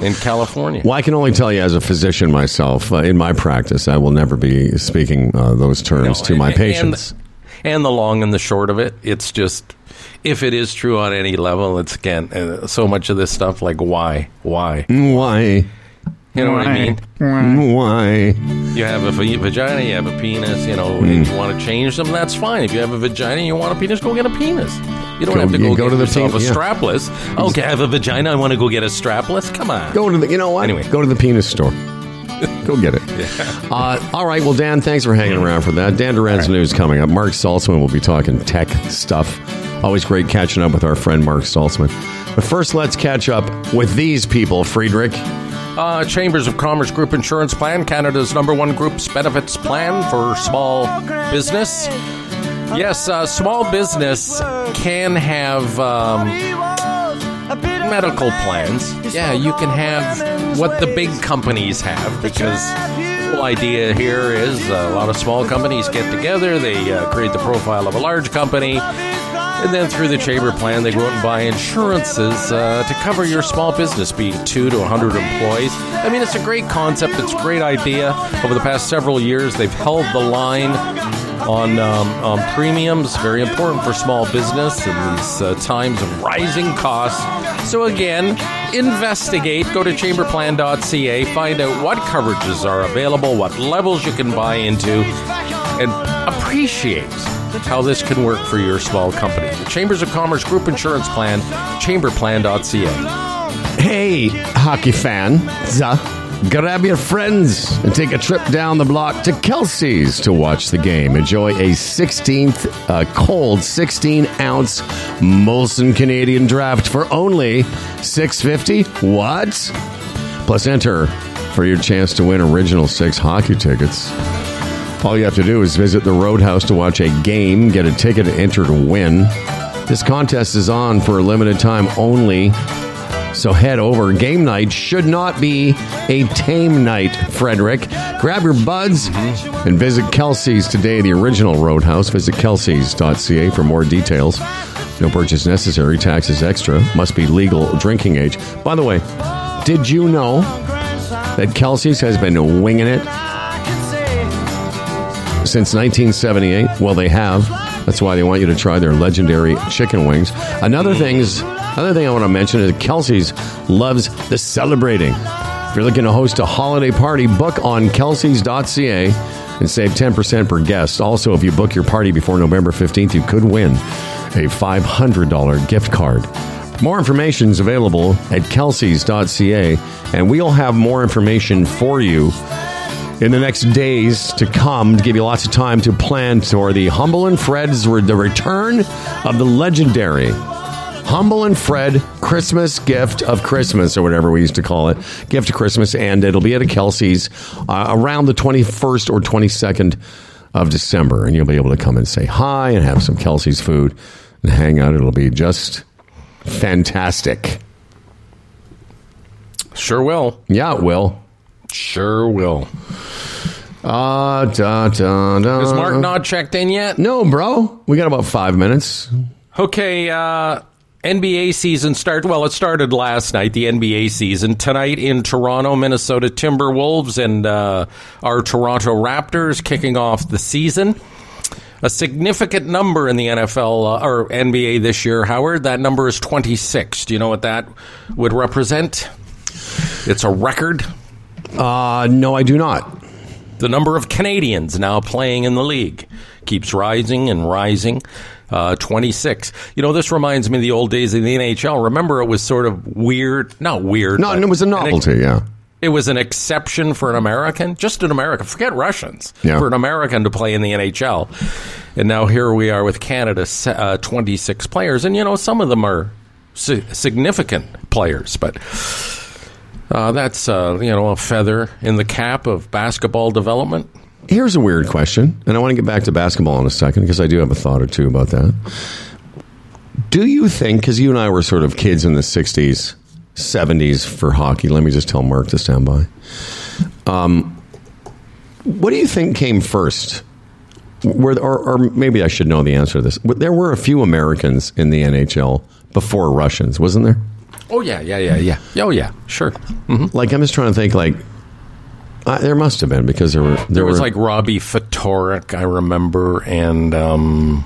in California. Well, I can only tell you as a physician myself, uh, in my practice, I will never be speaking uh, those terms No, to my and- patients. And, and the long and the short of it, it's just if it is true on any level, it's again uh, so much of this stuff. Like why, why? Why? You know what I mean? Why? You have a vagina, you have a penis. You know, and you want to change them. That's fine. If you have a vagina, and you want a penis, go get a penis. You don't Go- have to go, go get to the yourself penis, a yeah. strapless. Okay, I have a vagina. I want to go get a strapless. Come on. Go to the. You know what? Anyway. go to the penis store. Go get it. Uh, all right. Well, Dan, thanks for hanging around for that. Dan Duran's news coming up. Marc Saltzman will be talking tech stuff. Always great catching up with our friend Marc Saltzman. But first, let's catch up with these people, Friedrich. Uh, Chambers of Commerce Group Insurance Plan, Canada's number one group's benefits plan for small business. Yes, uh, small business can have um, medical plans. Yeah, you can have what the big companies have because the whole idea here is a lot of small companies get together, they uh, create the profile of a large company, and then through the chamber plan, they go out and buy insurances uh, to cover your small business, be it two to 100 employees. I mean, it's a great concept, it's a great idea. Over the past several years, they've held the line on, um, premiums, very important for small business in these uh, times of rising costs. So, again, investigate. Go to chamberplan.ca, find out what coverages are available, what levels you can buy into, and appreciate how this can work for your small company. The Chambers of Commerce Group Insurance Plan, chamberplan.ca. Hey, hockey fans, grab your friends and take a trip down the block to Kelsey's to watch the game. Enjoy a 16th, uh, cold 16 ounce Molson Canadian draft for only 650. What? Plus, enter for your chance to win original six hockey tickets. All you have to do is visit the Roadhouse to watch a game, get a ticket, and enter to win. This contest is on for a limited time only. So head over. Game night should not be a tame night, Frederick. Grab your buds and visit Kelsey's today, the original Roadhouse. Visit kelseys.ca for more details. No purchase necessary, taxes extra, must be legal drinking age. By the way, did you know that Kelsey's has been winging it since 1978? Well, they have. That's why they want you to try their legendary chicken wings. Another thing's another thing I want to mention is Kelsey's loves the celebrating. If you're looking to host a holiday party, book on kelseys.ca and save 10% per guest. Also, if you book your party before November 15th, you could win a $500 gift card. More information is available at kelseys.ca, and we'll have more information for you in the next days to come to give you lots of time to plan for the Humble and Fred's the return of the legendary Humble and Fred Christmas gift of Christmas or whatever we used to call it gift of Christmas and it'll be at a Kelsey's uh, around the 21st or 22nd of December and you'll be able to come and say hi and have some Kelsey's food and hang out. It'll be just fantastic. Sure will. yeah it will Sure will. uh, da, da, da. Is Marc not checked in yet? No, bro. We got about five minutes. Okay, uh, NBA season start. Well, it started last night. The NBA season tonight in Toronto, Minnesota Timberwolves and uh, our Toronto Raptors kicking off the season. A significant number in the NFL uh, or NBA this year, Howard. That number is twenty six. Do you know what that would represent? It's a record. Uh, no, I do not. The number of Canadians now playing in the league keeps rising and rising. Uh, 26. You know, this reminds me of the old days in the NHL. Remember, it was sort of weird. Not weird. No, it was a novelty. Yeah. it was an exception for an American, just an American. Forget Russians. Yeah. For an American to play in the NHL. And now here we are with Canada, uh, 26 players. And, you know, some of them are si- significant players, but uh, that's, uh, you know, a feather in the cap of basketball development. Here's a weird question, and I want to get back to basketball in a second because I do have a thought or two about that. Do you think, because you and I were sort of kids in the 60s, 70s for hockey, let me just tell Marc to stand by. Um, what do you think came first? Were, or, or maybe I should know the answer to this. There were a few Americans in the NHL before Russians, wasn't there? Oh, yeah, yeah, yeah, yeah. Oh, yeah, sure. hmm Like, I'm just trying to think, like, uh, there must have been because there were there, There was were, like Robbie Ftorek, I remember, and um,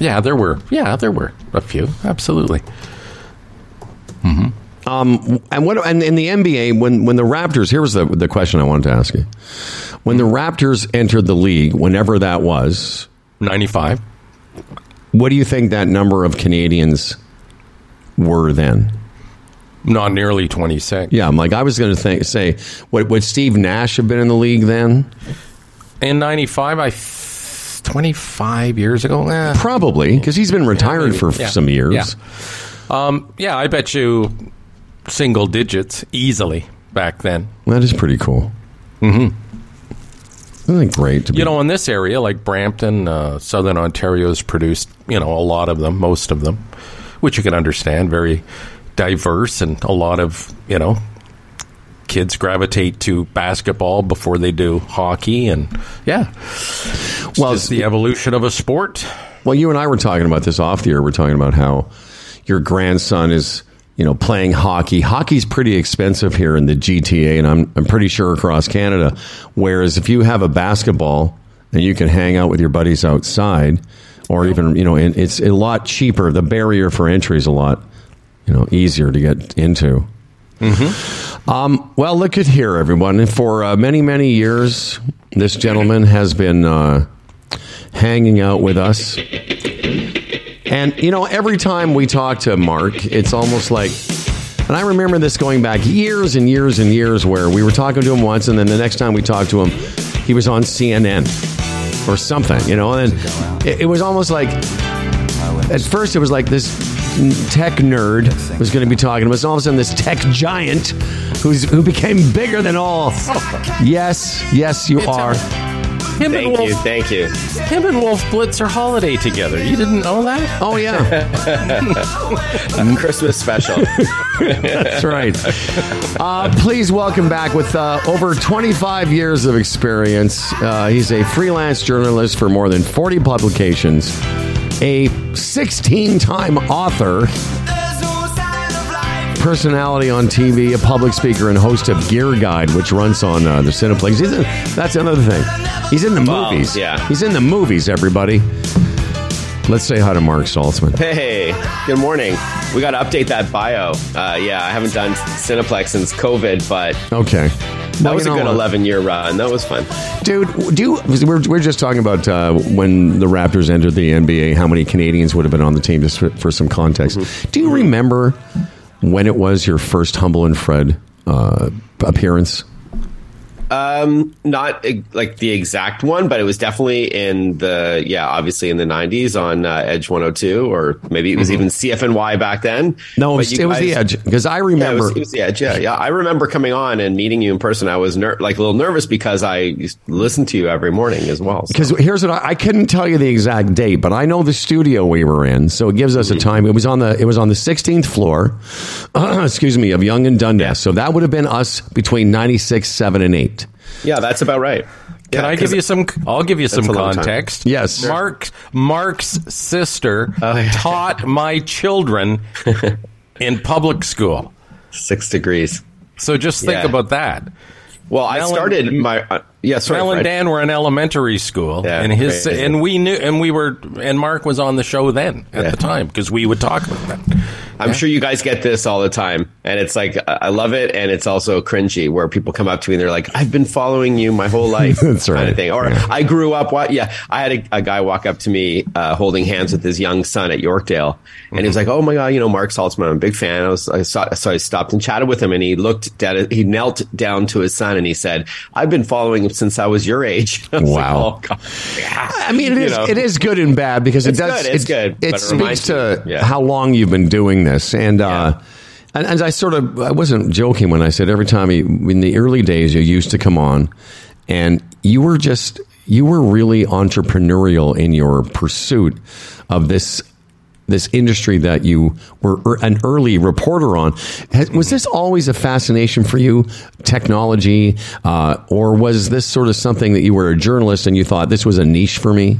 yeah, there were, yeah, there were a few, absolutely. And what and in the NBA when when the Raptors here was the the question I wanted to ask you. When the Raptors entered the league, whenever that was, Ninety-five. what do you think that number of Canadians were then? Not nearly 26. Yeah, I'm like I was going to think say would, would Steve Nash have been in the league then? In 95, I th- 25 years ago? Eh. Probably because he's been retired maybe. for Yeah. some years. Yeah. Um, yeah, I bet you single digits easily back then. That is pretty cool. Mm-hmm. Isn't it great to be You know, in this area, like Brampton, uh, Southern Ontario has produced, you know, a lot of them, most of them, which you can understand, very diverse, and a lot of, you know, kids gravitate to basketball before they do hockey, and yeah, well, well, it's the evolution of a sport. Well, you and I were talking about this off the air. We're talking about how your grandson is, you know, playing hockey. Hockey's pretty expensive here in the GTA, and I'm I'm pretty sure across Canada. Whereas if you have a basketball and you can hang out with your buddies outside, or even you know, and it's a lot cheaper. The barrier for entry is a lot, you know, easier to get into. Um, well, look at here, everyone. For uh, many, many years, this gentleman has been uh, hanging out with us. And, you know, every time we talk to Marc, it's almost like, and I remember this going back years and years and years where we were talking to him once, and then the next time we talked to him, he was on CNN or something, you know, and it, it was almost like, at first it was like this tech nerd was going to be talking to us. All of a sudden, this tech giant who's who became bigger than all. *laughs* Yes, yes, you are. Him and Thank Wolf, you, thank you. him and Wolf Blitzer holiday together. You didn't know that? Oh yeah, *laughs* Christmas special. that's right. *laughs* Uh, please welcome back with uh, over 25 years of experience. Uh, he's a freelance journalist for more than 40 publications, a 16-time author. Personality on TV, a public speaker, and host of Gear Guide, which runs on uh, the Cineplex. He's in, that's another thing. He's in the Well, movies. yeah. He's in the movies, everybody. Let's say hi to Marc Saltzman. Hey, good morning. We got to update that bio. Uh, yeah, I haven't done Cineplex since COVID, but Okay. that was a good 11 year run. That was fun. Dude, do you, we're, we're just talking about uh, when the Raptors entered the NBA, how many Canadians would have been on the team, just for, for some context. Mm-hmm. Do you remember when it was your first Humble and Fred uh, appearance? Um, not like the exact one, but it was definitely in the yeah, obviously in the '90s on uh, Edge 102, or maybe it was even CFNY back then. Mm-hmm. No, it was, it was the edge because I Yeah, it remember. was, it was the edge. Yeah, yeah. I remember coming on and meeting you in person. I was ner- like a little nervous because I listened to you every morning as well. so. Because here's what I, I couldn't tell you the exact date, but I know the studio we were in, so it gives Mm-hmm. us a time. It was on the it was on the 16th floor, *clears throat* excuse me, of Yonge and Dundas. So that would have been us between 96, 7, and 8. Yeah, that's about right. Can Yeah, I 'cause give you some? I'll give you some a long time. context. Yes. Marc Marc's sister Oh, yeah. taught my children *laughs* in public school. six degrees? So just think Yeah. about that. Well, I started my uh, yeah. Sorry, Mel and Dan were in elementary school, Yeah, and his crazy. and we knew, and we were, and Marc was on the show then at Yeah. the time because we would talk about that. I'm sure you guys get this all the time, and it's like I love it, and it's also cringy where people come up to me and they're like, "I've been following you my whole life," *laughs* That's right. kind of thing. Or Yeah. I grew up. What? Yeah, I had a, a guy walk up to me uh, holding hands with his young son at Yorkdale, and he was like, "Oh my god, you know Marc Saltzman, I'm a big fan." I was I saw, so I stopped and chatted with him, and he looked at it. He knelt down to his son and he said, "I've been following him since I was your age." *laughs* I was like, Wow. "Oh, God." Yeah. I mean, it You is know. it is good and bad because it It's does good, it's it, good, It, it speaks to yeah. how long you've been doing this, and uh, and, and I sort of I wasn't joking when I said every time you, in the early days you used to come on, and you were just you were really entrepreneurial in your pursuit of this this industry that you were er- an early reporter on. Was this always a fascination for you, technology, uh, or was this sort of something that you were a journalist and you thought this was a niche for me?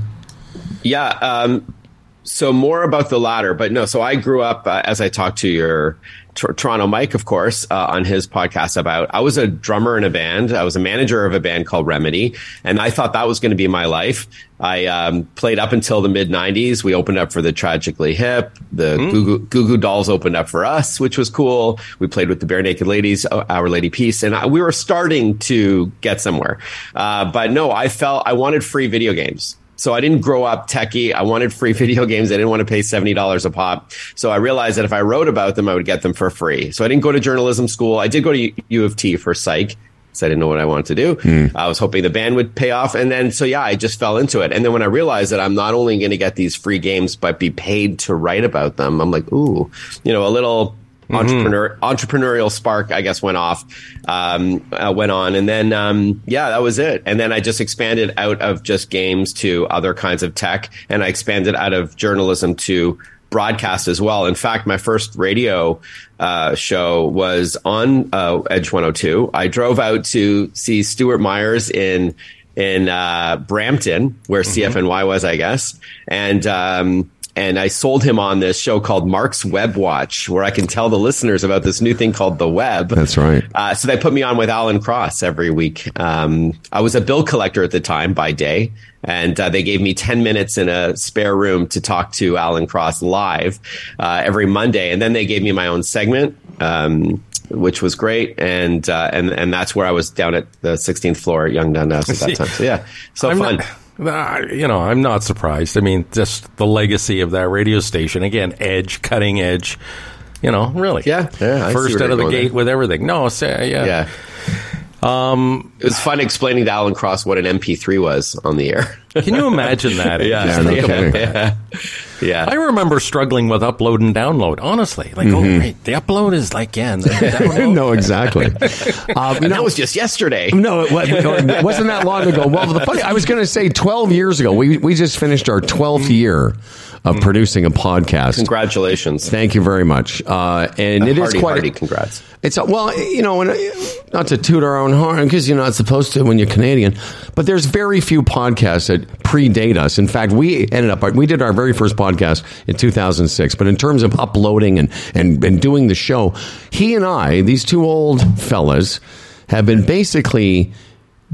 Yeah. Um, so more about the latter, but no. So I grew up uh, as I talked to your Tor- Toronto Mike, of course, uh, on his podcast about. I was a drummer in a band. I was a manager of a band called Remedy, and I thought that was going to be my life. I um, played up until the mid '90s. We opened up for the Tragically Hip. The Goo Goo Goo Goo Dolls opened up for us, which was cool. We played with the Barenaked Ladies, uh, Our Lady Peace, and I, we were starting to get somewhere. Uh, but no, I felt I wanted free video games. So I didn't grow up techie. I wanted free *laughs* video games. I didn't want to pay $70 a pop. So I realized that if I wrote about them, I would get them for free. So I didn't go to journalism school. I did go to U- of T for psych. So I didn't know what I wanted to do. Hmm. I was hoping the band would pay off. And then, so yeah, I just fell into it. And then when I realized that I'm not only going to get these free games, but be paid to write about them, I'm like, ooh, you know, a little entrepreneur entrepreneurial spark, I guess, went off, um, uh, went on, and then um, yeah, that was it. And then I just expanded out of just games to other kinds of tech, and I expanded out of journalism to broadcast as well. In fact, my first radio uh, show was on uh, Edge 102. I drove out to see Stuart Myers in in uh, Brampton, where CFNY was, I guess, and. Um, and I sold him on this show called Marc's Web Watch, where I can tell the listeners about this new thing called the web. That's right. Uh, so they put me on with Alan Cross every week. Um, I was a bill collector at the time by day, and uh, they gave me 10 minutes in a spare room to talk to Alan Cross live uh, every Monday. And then they gave me my own segment. Um, which was great, and uh, and and that's where I was down at the 16th floor at Yonge Dundas at that *laughs* time. So yeah, so I'm fun. not- you know, I'm not surprised. I mean, just the legacy of that radio station. Again, edge, cutting edge. You know, really. Yeah, yeah, First out of the gate there. with everything. No, say, yeah. yeah. Um, it was fun explaining to Alan Cross what an MP3 was on the air. Can you imagine that? *laughs* Yeah. Just *laughs* Yeah, no think about kidding. that. yeah. I remember struggling with upload and download. Honestly, like, oh, right, the upload is like, yeah, and the *laughs* download. no, exactly. Uh, *laughs* and that was just yesterday. No, it it wasn't that long ago. Well, the funny, I was going to say 12 years ago. We, we just finished our 12th year of producing a podcast. Congratulations. Thank you very much. Uh, and it is Hearty, quite. hearty congrats. It's a, well, you know, and, uh, not to toot our own horn because you're not supposed to when you're Canadian, but there's very few podcasts that predate us. In fact, we ended up we did our very first podcast in 2006, but in terms of uploading and and, and doing the show, he and I, these two old fellas, have been basically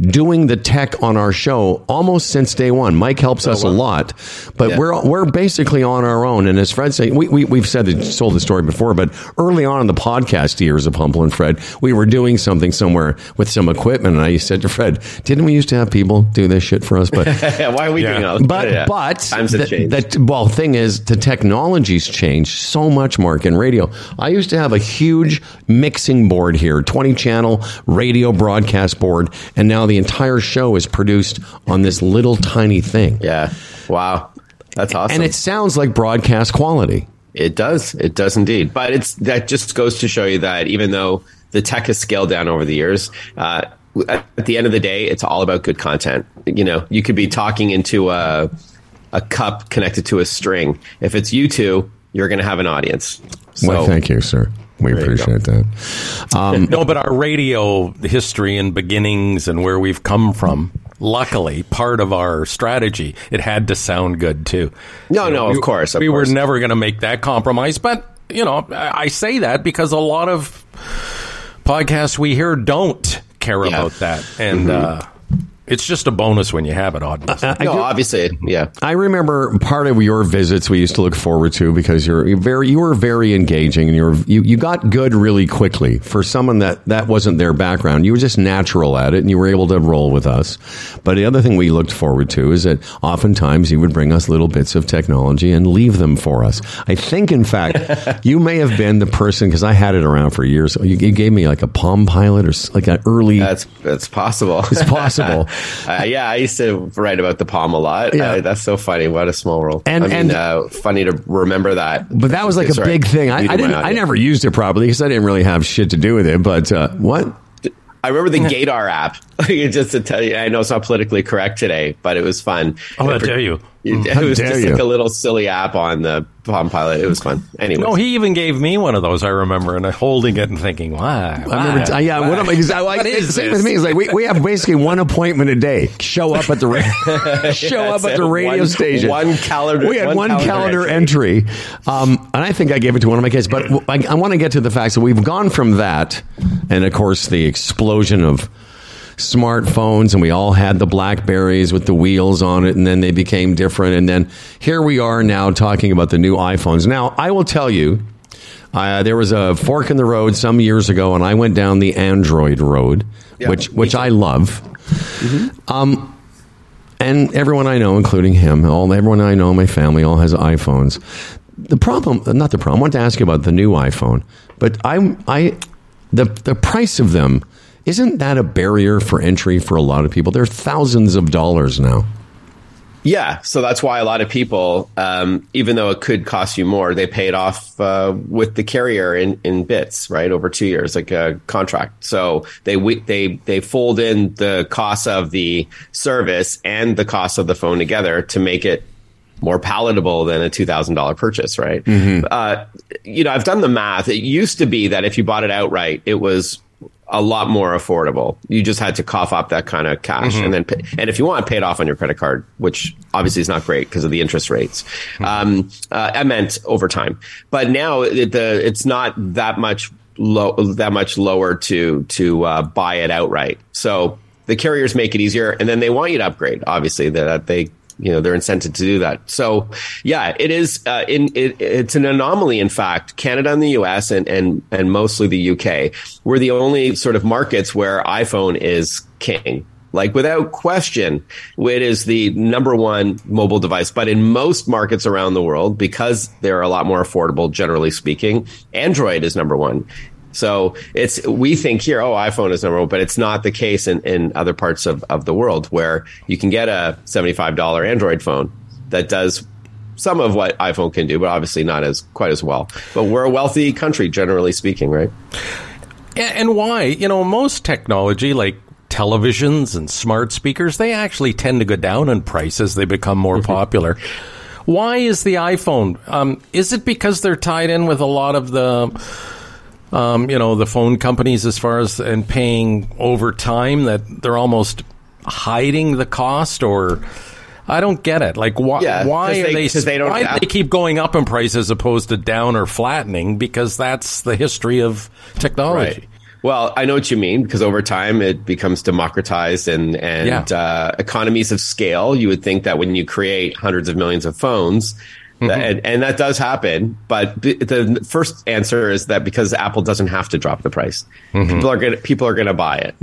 doing the tech on our show almost since day one. Mike helps oh, us a lot, but Yeah. we're we're basically on our own. And as Fred said, we, we we've said it, told the story before, but early on in the podcast years of Humble and Fred, we were doing something somewhere with some equipment, and I said to Fred, "Didn't we used to have people do this shit for us?" But *laughs* why are we Yeah. doing all this? but Yeah. but times have the- changed. That well, thing is, the technology's changed so much, Marc, in radio. I used to have a huge mixing board here, twenty channel radio broadcast board, and now the entire show is produced on this little tiny thing, yeah. Wow. That's awesome. and it sounds like broadcast quality. It does. It does indeed. But it's that just goes to show you that even though the tech has scaled down over the years, uh, at the end of the day, it's all about good content. You know, you could be talking into a a cup connected to a string. If it's you two, you're going to have an audience. So well, thank you, sir. We you go. appreciate that. Um, No, but our radio history and beginnings and where we've come from, luckily, part of our strategy, it had to sound good too. No, You no, of we- course, of we course. were never going to make that compromise. But, you know, I I say that because a lot of podcasts we hear don't care Yeah. about that. And uh, it's just a bonus when you have it, obviously. *laughs* no, obviously, yeah. I remember part of your visits we used to look forward to because you're, you're very you were very engaging and you're you, you got good really quickly for someone that that wasn't their background. You were just natural at it and you were able to roll with us. But the other thing we looked forward to is that oftentimes you would bring us little bits of technology and leave them for us. I think in fact *laughs* you may have been the person because I had it around for years. You, you gave me like a Palm Pilot or like an early. That's that's possible. it's possible. *laughs* Uh, yeah, I used to write about the palm a lot. Yeah. Uh, that's so funny. What a small world. And- I mean, and- uh, funny to remember that. But that was like a Sorry. big thing. I, I didn't. I never used it properly because I didn't really have shit to do with it. But uh, what? I remember the Gator app. *laughs* just to tell you, I know it's not politically correct today, but it was fun. Oh, I dare you. It, was just you. like a little silly app on the Palm Pilot. It was fun. Anyway, No, he even gave me one of those. I remember, and holding it and thinking, "Why? I remember. uh, yeah. What am I? Cause I like, What is same this? with me. It's like we, we have basically one appointment a day. Show up at the ra- *laughs* show up at the radio One- station. one calendar- We had one, one calendar, calendar entry, um, and I think I gave it to one of my kids. But I, I want to get to the facts that we've gone from that, and of course the explosion of smartphones and we all had the blackberries with the wheels on it and then they became different and then here we are now talking about the new iPhones. Now, I will tell you uh, there was a fork in the road some years ago and I went down the Android road, Yeah, which which. I love. Um and everyone I know, including him, all everyone I know, my family, all has iPhones. The problem, not the problem. I want to ask you about the new iPhone, but I, I, the the price of them isn't that a barrier for entry for a lot of people? They're thousands of dollars now. Yeah, so that's why a lot of people, um, even though it could cost you more, they pay it off uh, with the carrier in, in bits, right, over two years, like a contract. So they they they fold in the cost of the service and the cost of the phone together to make it more palatable than a two thousand dollar purchase, right? Uh, you know, I've done the math. It used to be that if you bought it outright, it was a lot more affordable. You just had to cough up that kind of cash, and then pay, and if you want, pay it off on your credit card, which obviously is not great because of the interest rates. Um, uh, I meant over time, but now it, the it's not that much low that much lower to to uh, buy it outright. So the carriers make it easier, and then they want you to upgrade. Obviously, that they you know they're incented to do that. So yeah, it is. Uh, in it, it's an anomaly. In fact, Canada and the U.S. and and and mostly the U.K. We're the only sort of markets where iPhone is king. Like without question, it is the number one mobile device. But in most markets around the world, because they're a lot more affordable, generally speaking, Android is number one. So it's we think here, oh, iPhone is number one, but it's not the case in, in other parts of, of the world where you can get a $75 Android phone that does some of what iPhone can do, but obviously not as quite as well. But we're a wealthy country, generally speaking, right? And why? You know, most technology like televisions and smart speakers, they actually tend to go down in price as they become more popular. Why is the iPhone? Um, is it because they're tied in with a lot of the, um, you know, the phone companies as far as and paying over time that they're almost hiding the cost or? I don't get it. Like, why? Yeah, why 'cause are they- they? they why do they keep going up in price as opposed to down or flattening? Because that's the history of technology. Right. Well, I know what you mean because over time it becomes democratized and and Yeah. uh, economies of scale. You would think that when you create hundreds of millions of phones, Mm-hmm. and, and that does happen. But the first answer is that because Apple doesn't have to drop the price, Mm-hmm. people are gonna people are gonna buy it,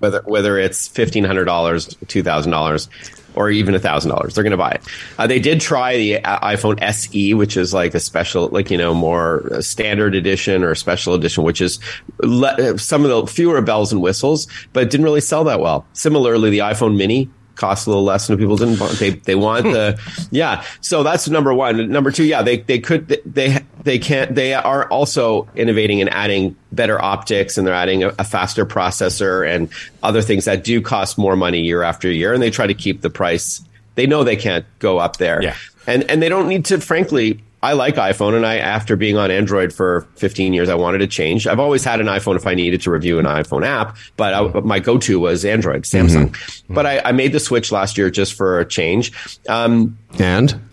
whether whether it's fifteen hundred dollars, two thousand dollars. Or even thousand dollars, they're going to buy it. Uh, they did try the uh, iPhone SE, which is like a special, like you know, more uh, standard edition or special edition, which is le- some of the fewer bells and whistles, but it didn't really sell that well. Similarly, the iPhone Mini cost a little less, and people didn't want. They they want the hmm. yeah. So that's number one. Number two, yeah, they they could they they can't. They are also innovating and adding better optics, and they're adding a, a faster processor and other things that do cost more money year after year, and they try to keep the price. They know they can't go up there, Yeah. and and they don't need to. Frankly, I like iPhone, and I after being on Android for 15 years, I wanted to change. I've always had an iPhone if I needed to review an iPhone app, but I, my go-to was Android, Samsung. But I, I made the switch last year just for a change. Um,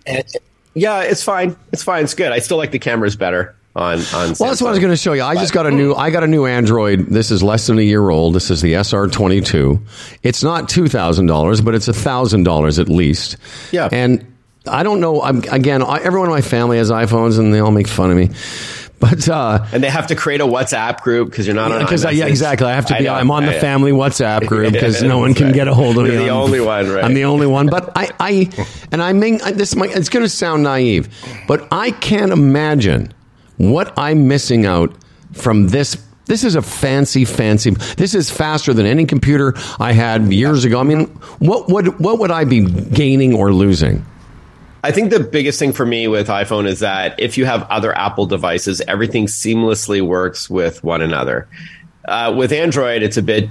And yeah, it's fine. It's fine. It's good. I still like the cameras better on on. well, that's what I was going to show you. I just got a new. I got a new Android. This is less than a year old. This is the SR22. It's not two thousand dollars, but it's a thousand dollars at least. Yeah. And I don't know. I'm, again, I, everyone in my family has iPhones, and they all make fun of me. But uh, And they have to create a WhatsApp group because you're not on. because yeah, exactly. I have to be. I'm on the family WhatsApp group *laughs* because no one can Right. get a hold of You're me. the I'm- only one, right. I'm the only one. But I, I *laughs* and I mean, this might, it's going to sound naive, but I can't imagine what I'm missing out from this. This is a fancy, fancy. This is faster than any computer I had years ago. I mean, what would what would I be gaining or losing? I think the biggest thing for me with iPhone is that if you have other Apple devices, everything seamlessly works with one another. Uh, with Android, it's a bit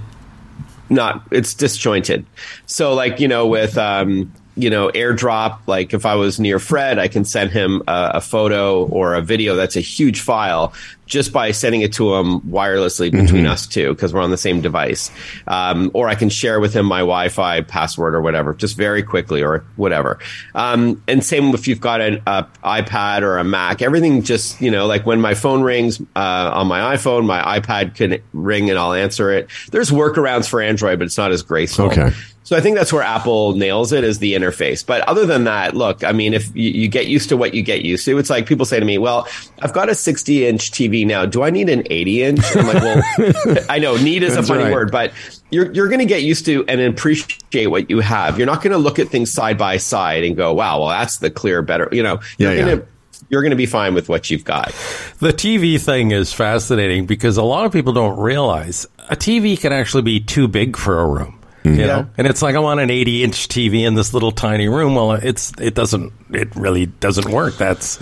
not it's disjointed. So like you know with um, you know AirDrop, like if I was near Fred, I can send him a, a photo or a video that's a huge file just by sending it to him wirelessly between us two because we're on the same device. Um, or I can share with him my Wi-Fi password or whatever, just very quickly or whatever. Um, and same if you've got an uh, iPad or a Mac, everything just you know like when my phone rings uh, on my iPhone, my iPad can ring and I'll answer it. There's workarounds for Android, but it's not as graceful. Okay. So I think that's where Apple nails it is the interface. But other than that, look, I mean, if you, you get used to what you get used to, it's like people say to me, well, I've got a 60 inch TV now. Do I need an 80 inch? I'm like, well, *laughs* I know need is a funny right. word, but you're, you're going to get used to and appreciate what you have. You're not going to look at things side by side and go, wow, well, that's the clear, better, you know, Yeah, you're yeah. going to, you're going to be fine with what you've got. The TV thing is fascinating because a lot of people don't realize a TV can actually be too big for a room. You Yeah. know, and it's like I'm on an 80 inch TV in this little tiny room. Well, it's it doesn't it really doesn't work. That's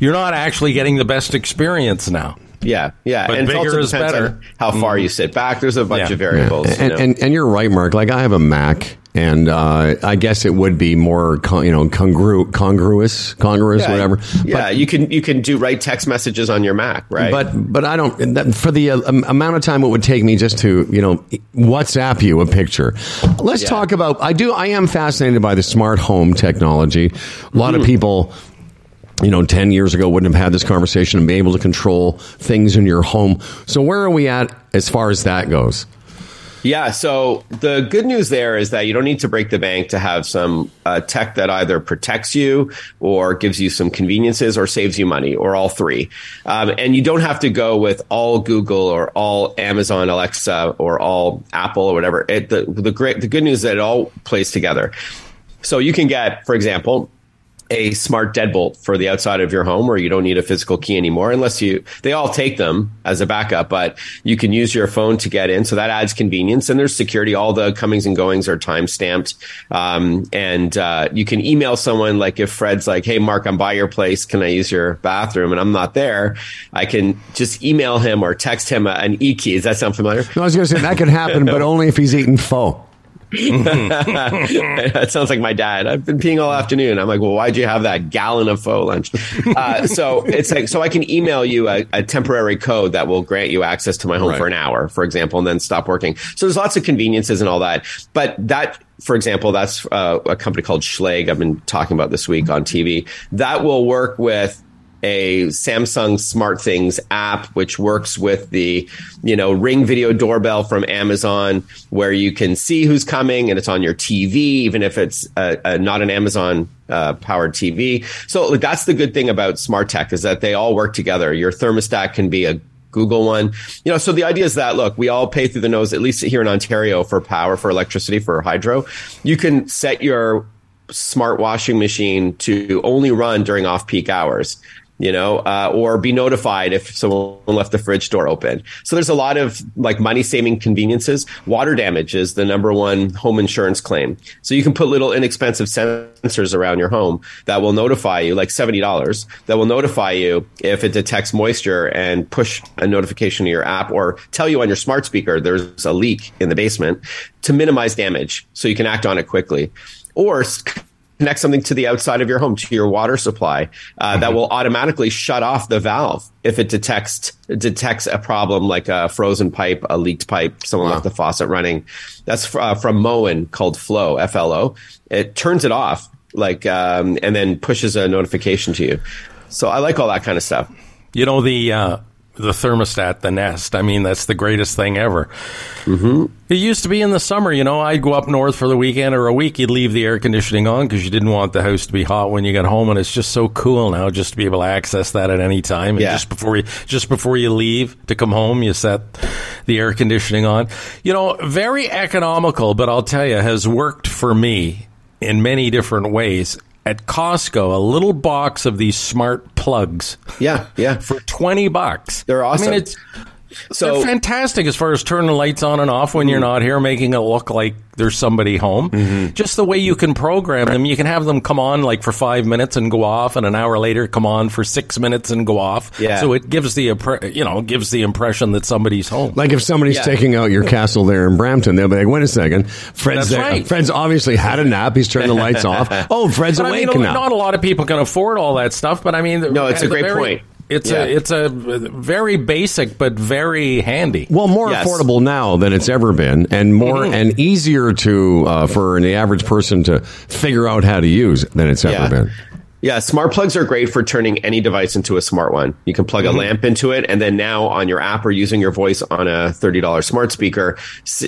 you're not actually getting the best experience now. Yeah, yeah, But and it bigger also is better. on how far you mm-hmm. sit back. There's a bunch Yeah. of variables. you and, know. and and you're right, Marc. Like I have a Mac, and uh, I guess it would be more, con- you know, congru- congruous, congruous, yeah, whatever. Yeah, you can you can do write text messages on your Mac, right? But but I don't that, for the uh, amount of time it would take me just to you know WhatsApp you a picture. Let's Yeah. talk about. I do. I am fascinated by the smart home technology. A lot Mm-hmm. of people. You know, 10 years ago wouldn't have had this conversation and be able to control things in your home. So, where are we at as far as that goes? Yeah. So the good news there is that you don't need to break the bank to have some uh, tech that either protects you or gives you some conveniences or saves you money or all three. Um, and you don't have to go with all Google or all Amazon Alexa or all Apple or whatever. It, the, the great, the good news is that it all plays together. So you can get, for example, a smart deadbolt for the outside of your home where you don't need a physical key anymore unless you they all take them as a backup but you can use your phone to get in. So that adds convenience and there's security. All the comings and goings are time stamped. Um, and uh, you can email someone like if fred's like hey mark i'm by your place. Can i use your bathroom? And i'm not there i can just email him or text him an e-key. Does that sound familiar? No I was going to say that could happen, but only if he's eating pho. *laughs* that sounds like my dad. I've been peeing all afternoon. I'm like, well, why'd you have that gallon of pho lunch? Uh, so it's like, so I can email you a, a temporary code that will grant you access to my home Right. for an hour, for example, and then stop working. So there's lots of conveniences and all that. But that, for example, that's uh, a company called Schlage. I've been talking about this week on TV. That will work with a Samsung Smart Things app, which works with the, you know, Ring video doorbell from Amazon, where you can see who's coming and it's on your TV, even if it's uh uh not an Amazon uh, powered TV. So that's the good thing about smart tech is that they all work together. Your thermostat can be a Google one. You know, so the idea is that look, we all pay through the nose, at least here in Ontario, for power, for electricity, for hydro. You can set your smart washing machine to only run during off peak hours. You know, uh, or be notified if someone left the fridge door open. So there's a lot of like money saving conveniences. Water damage is the number one home insurance claim. So you can put little inexpensive sensors around your home that will notify you, like $70, that will notify you if it detects moisture and push a notification to your app or tell you on your smart speaker there's a leak in the basement to minimize damage so you can act on it quickly. Or connect something to the outside of your home to your water supply uh, that will automatically shut off the valve if it detects detects a problem like a frozen pipe, a leaked pipe, someone left the faucet running. That's uh, from Moen called Flo F L O. It turns it off like um, and then pushes a notification to you. So I like all that kind of stuff. You know the uh, the thermostat, the Nest. I mean, that's the greatest thing ever. Mm-hmm. It used to be in the summer. You know, I'd go up north for the weekend or a week. You'd leave the air conditioning on because you didn't want the house to be hot when you got home. And it's just so cool now, just to be able to access that at any time. And Yeah. just before you just before you leave to come home, you set the air conditioning on. You know, very economical, but I'll tell you, has worked for me in many different ways. At Costco, a little box of these smart plugs Yeah, yeah. *laughs* for 20 bucks. They're awesome. I mean, it's So they're fantastic as far as turning the lights on and off when you're not here, making it look like there's somebody home. Mm-hmm. Just the way you can program them, you can have them come on like for five minutes and go off, and an hour later come on for six minutes and go off. Yeah. So it gives the impre- you know gives the impression that somebody's home. Like if somebody's Yeah. taking out your castle there in Brampton, they'll be like, "Wait a second, Fred's That's there. right. Fred's obviously had a nap. He's turned the lights off. *laughs* Oh, Fred's But I awake mean, now." not a lot of people can afford all that stuff. But I mean, No, it's a great very- point. It's Yeah. a it's a very basic but very handy. well, more Yes. affordable now than it's ever been, and more Mm-hmm. and easier to uh, for the average person to figure out how to use than it's ever Yeah. been. Yeah, smart plugs are great for turning any device into a smart one. You can plug a lamp into it, and then now on your app or using your voice on a $30 smart speaker,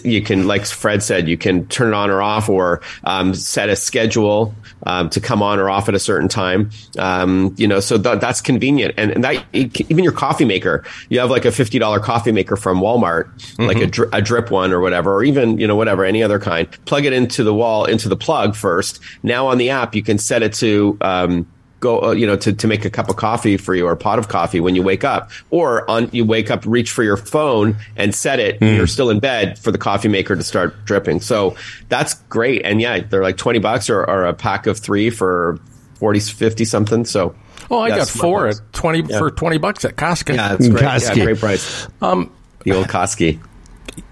you can, like Fred said, you can turn it on or off or um, set a schedule um, to come on or off at a certain time. Um, you know, so th- that's convenient. And, and that even your coffee maker, you have like a $50 coffee maker from Walmart, like a, dri- a drip one or whatever, or even, you know, whatever, any other kind. Plug it into the wall, into the plug first. Now on the app, you can set it to, um, go, uh, you know, to, to make a cup of coffee for you or a pot of coffee when you wake up, or on you wake up, reach for your phone and set it. Hmm. You're still in bed for the coffee maker to start dripping. So that's great. And yeah, they're like twenty bucks or, or a pack of three for 40, 50 something. So. Oh, I got four at twenty for twenty bucks at Costco. Yeah, that's great. Koski. Yeah, great price. Um, the old Koski.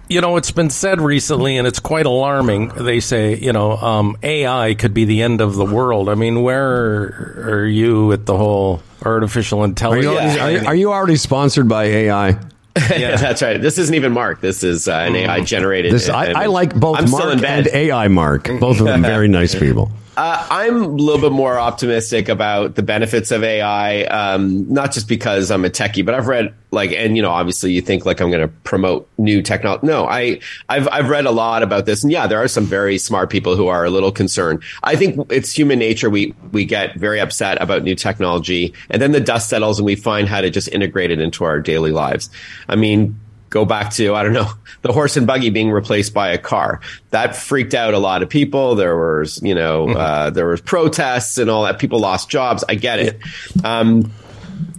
You know, it's been said recently, and it's quite alarming. They say, you know, um, AI could be the end of the world. I mean, where are you with the whole artificial Are you, intelligence? already, are, you, are you already sponsored by AI? *laughs* Yeah, that's right. This isn't even Marc. This is uh, an AI generated. This I, I like both I'm Marc and AI Marc. Both of them very nice *laughs* people. Uh, I'm a little bit more optimistic about the benefits of AI, um, not just because I'm a techie, but I've read like, and you know, obviously, you think like I'm going to promote new technology. No, I, I've I've read a lot about this, and yeah, there are some very smart people who are a little concerned. I think it's human nature. We we get very upset about new technology, and then the dust settles, and we find how to just integrate it into our daily lives. I mean, go back to I don't know *laughs* the horse and buggy being replaced by a car. That freaked out a lot of people. There was you know uh, there was protests and all that. People lost jobs. I get it. Um,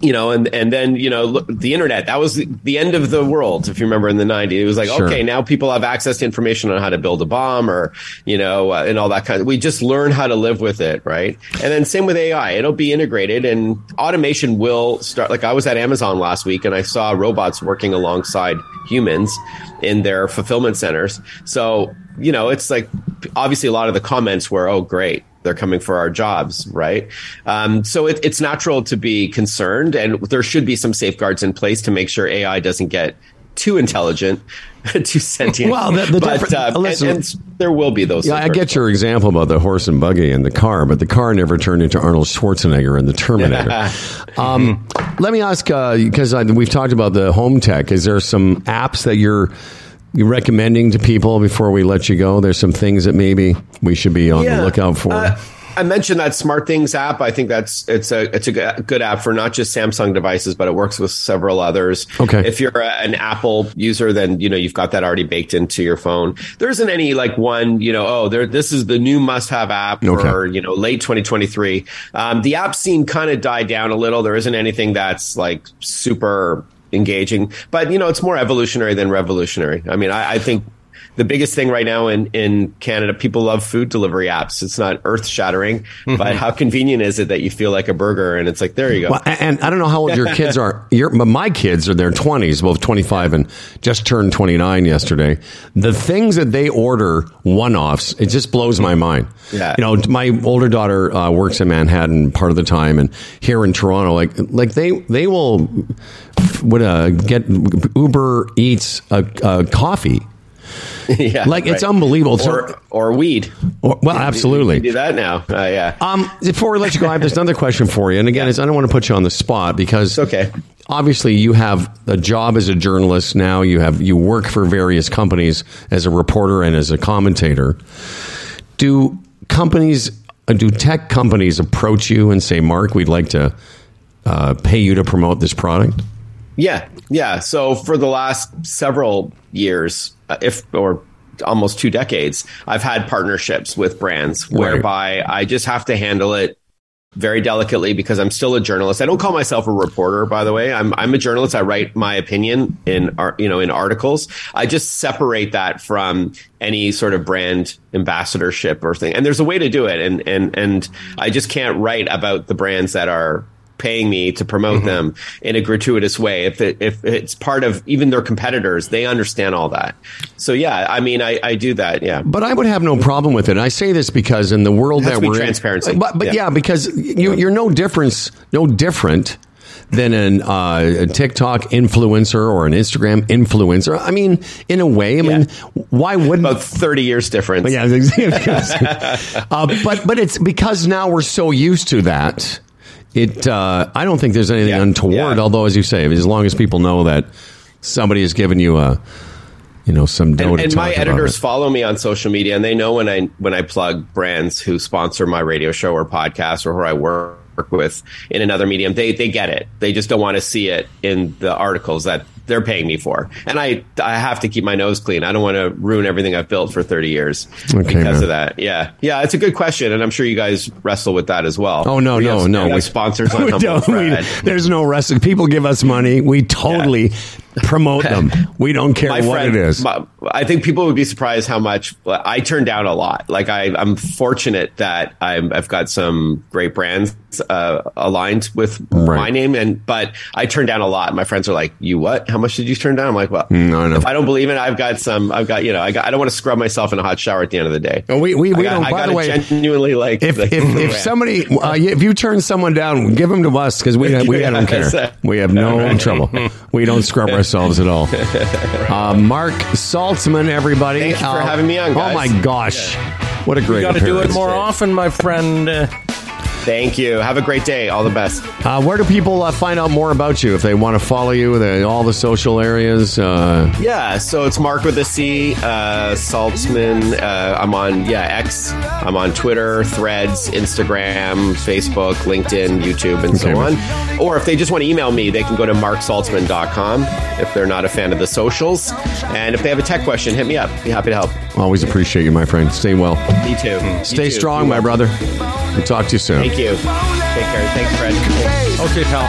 you know, and and then you know look, the internet. That was the, the end of the world. If you remember in the '90s, it was like Sure. okay, now people have access to information on how to build a bomb or you know uh, and all that kind of. We just learn how to live with it, right? And then same with AI. It'll be integrated, and automation will start. Like I was at Amazon last week, and I saw robots working alongside humans in their fulfillment centers. So you know, it's like obviously a lot of the comments were, "Oh, great." They're coming for our jobs, right? Um, so it, it's natural to be concerned, and there should be some safeguards in place to make sure AI doesn't get too intelligent, *laughs* too sentient. Well, the- the but uh, and- listen- and there will be those. Yeah, I get your example about the horse and buggy and the car, but the car never turned into Arnold Schwarzenegger in the Terminator. *laughs* um, let me ask, because uh, we've talked about the home tech. Is there some apps that you're you recommending to people before we let you go? There's some things that maybe we should be on the lookout for. Uh, I mentioned that SmartThings app. I think that's it's a it's a good app for not just Samsung devices, but it works with several others. Okay. If you're a, an Apple user, then you know you've got that already baked into your phone. There isn't any like one you know oh there this is the new must have app Okay. for you know late 2023. Um, the app scene kind of died down a little. There isn't anything that's like super engaging, but you know it's more evolutionary than revolutionary. I mean, I, I think the biggest thing right now in, in Canada, people love food delivery apps. It's not earth shattering, but how convenient is it that you feel like a burger and it's like, there you go. Well, and, and I don't know how old your *laughs* kids are. Your, my kids are in their twenties, both twenty five and just turned twenty nine yesterday. The things that they order one offs, it just blows my mind. Yeah. you know, my older daughter uh, works in Manhattan part of the time, and here in Toronto, like like they they will would uh, get Uber Eats a, a coffee. *laughs* yeah, Like it's right. unbelievable. So- Or, or weed. Or- well, absolutely. You can do that now. Uh, yeah. Um, before we let you go, I have just another question for you. And again, it's, I don't want to put you on the spot because It's okay. Obviously, you have a job as a journalist now. You have you work for various companies as a reporter and as a commentator. Do companies, uh, do tech companies approach you and say, "Marc, we'd like to uh, pay you to promote this product"? Yeah, yeah. So for the last several years, Uh, if or almost two decades, I've had partnerships with brands whereby I just have to handle it very delicately because I'm still a journalist. I don't call myself a reporter, by the way. I'm I'm a journalist. I write my opinion in art, you know, in articles. I just separate that from any sort of brand ambassadorship or thing. And there's a way to do it. And and and I just can't write about the brands that are paying me to promote them in a gratuitous way. If it, if it's part of even their competitors, they understand all that. So yeah, I mean, I, I do that. Yeah. But I would have no problem with it. And I say this because in the world that we're transparency. in, but, but yeah. Yeah. because you, you're no difference, no different than an, uh, a TikTok influencer or an Instagram influencer. I mean, in a way, I mean, why wouldn't? About 30 years difference. yeah, *laughs* uh, but but it's because now we're so used to that. It uh, I don't think there's anything Yeah, untoward. yeah. Although, as you say, as long as people know that somebody has given you a you know some and, and my editors it. follow me on social media and they know when I when I plug brands who sponsor my radio show or podcast or who I work with in another medium they they get it they just don't want to see it in the articles that they're paying me for, and I I have to keep my nose clean. I don't want to ruin everything I've built for thirty years Okay, because man. of that. Yeah, yeah, it's a good question, and I'm sure you guys wrestle with that as well. Oh no, We no, have- no! we sponsors on *laughs* we Humble there's no rest. People give us money. We totally promote them. *laughs* We don't care my what friend, it is. my- I think people would be surprised how much I turn down a lot. Like I, I'm fortunate that I'm, I've got some great brands uh, aligned with Right. my name, and but I turn down a lot. My friends are like, "You what? How much did you turn down?" I'm like, "Well, No, no. if I don't believe in it, I've got some. I've got you know, I got. I don't want to scrub myself in a hot shower at the end of the day. Oh, we- we- I we got, don't- I by the way, genuinely like if like if, if somebody uh, if you turn someone down, give them to us because we we don't *laughs* care. We have *laughs* no trouble. We don't scrub ourselves at all. *laughs* Uh, Marc Saltzman, everybody. Thank you for Uh, having me on, Oh my gosh, what a great! Got to do it appearance. more often, my friend. Uh, Thank you. Have a great day. All the best. Uh, where do people uh, find out more about you if they want to follow you? The, all the social areas. Uh, Yeah, so it's Marc with a C, uh, Saltzman. Uh, I'm on yeah X. I'm on Twitter, Threads, Instagram, Facebook, LinkedIn, YouTube, and so on. Or if they just want to email me, they can go to marcsaltzman.com if they're not a fan of the socials. And if they have a tech question, hit me up. Be happy to help. always appreciate you, my friend. Stay well. Me too. Stay strong, my brother. We'll talk to you soon. Thank you. Take care. Thanks, Fred. okay, pal.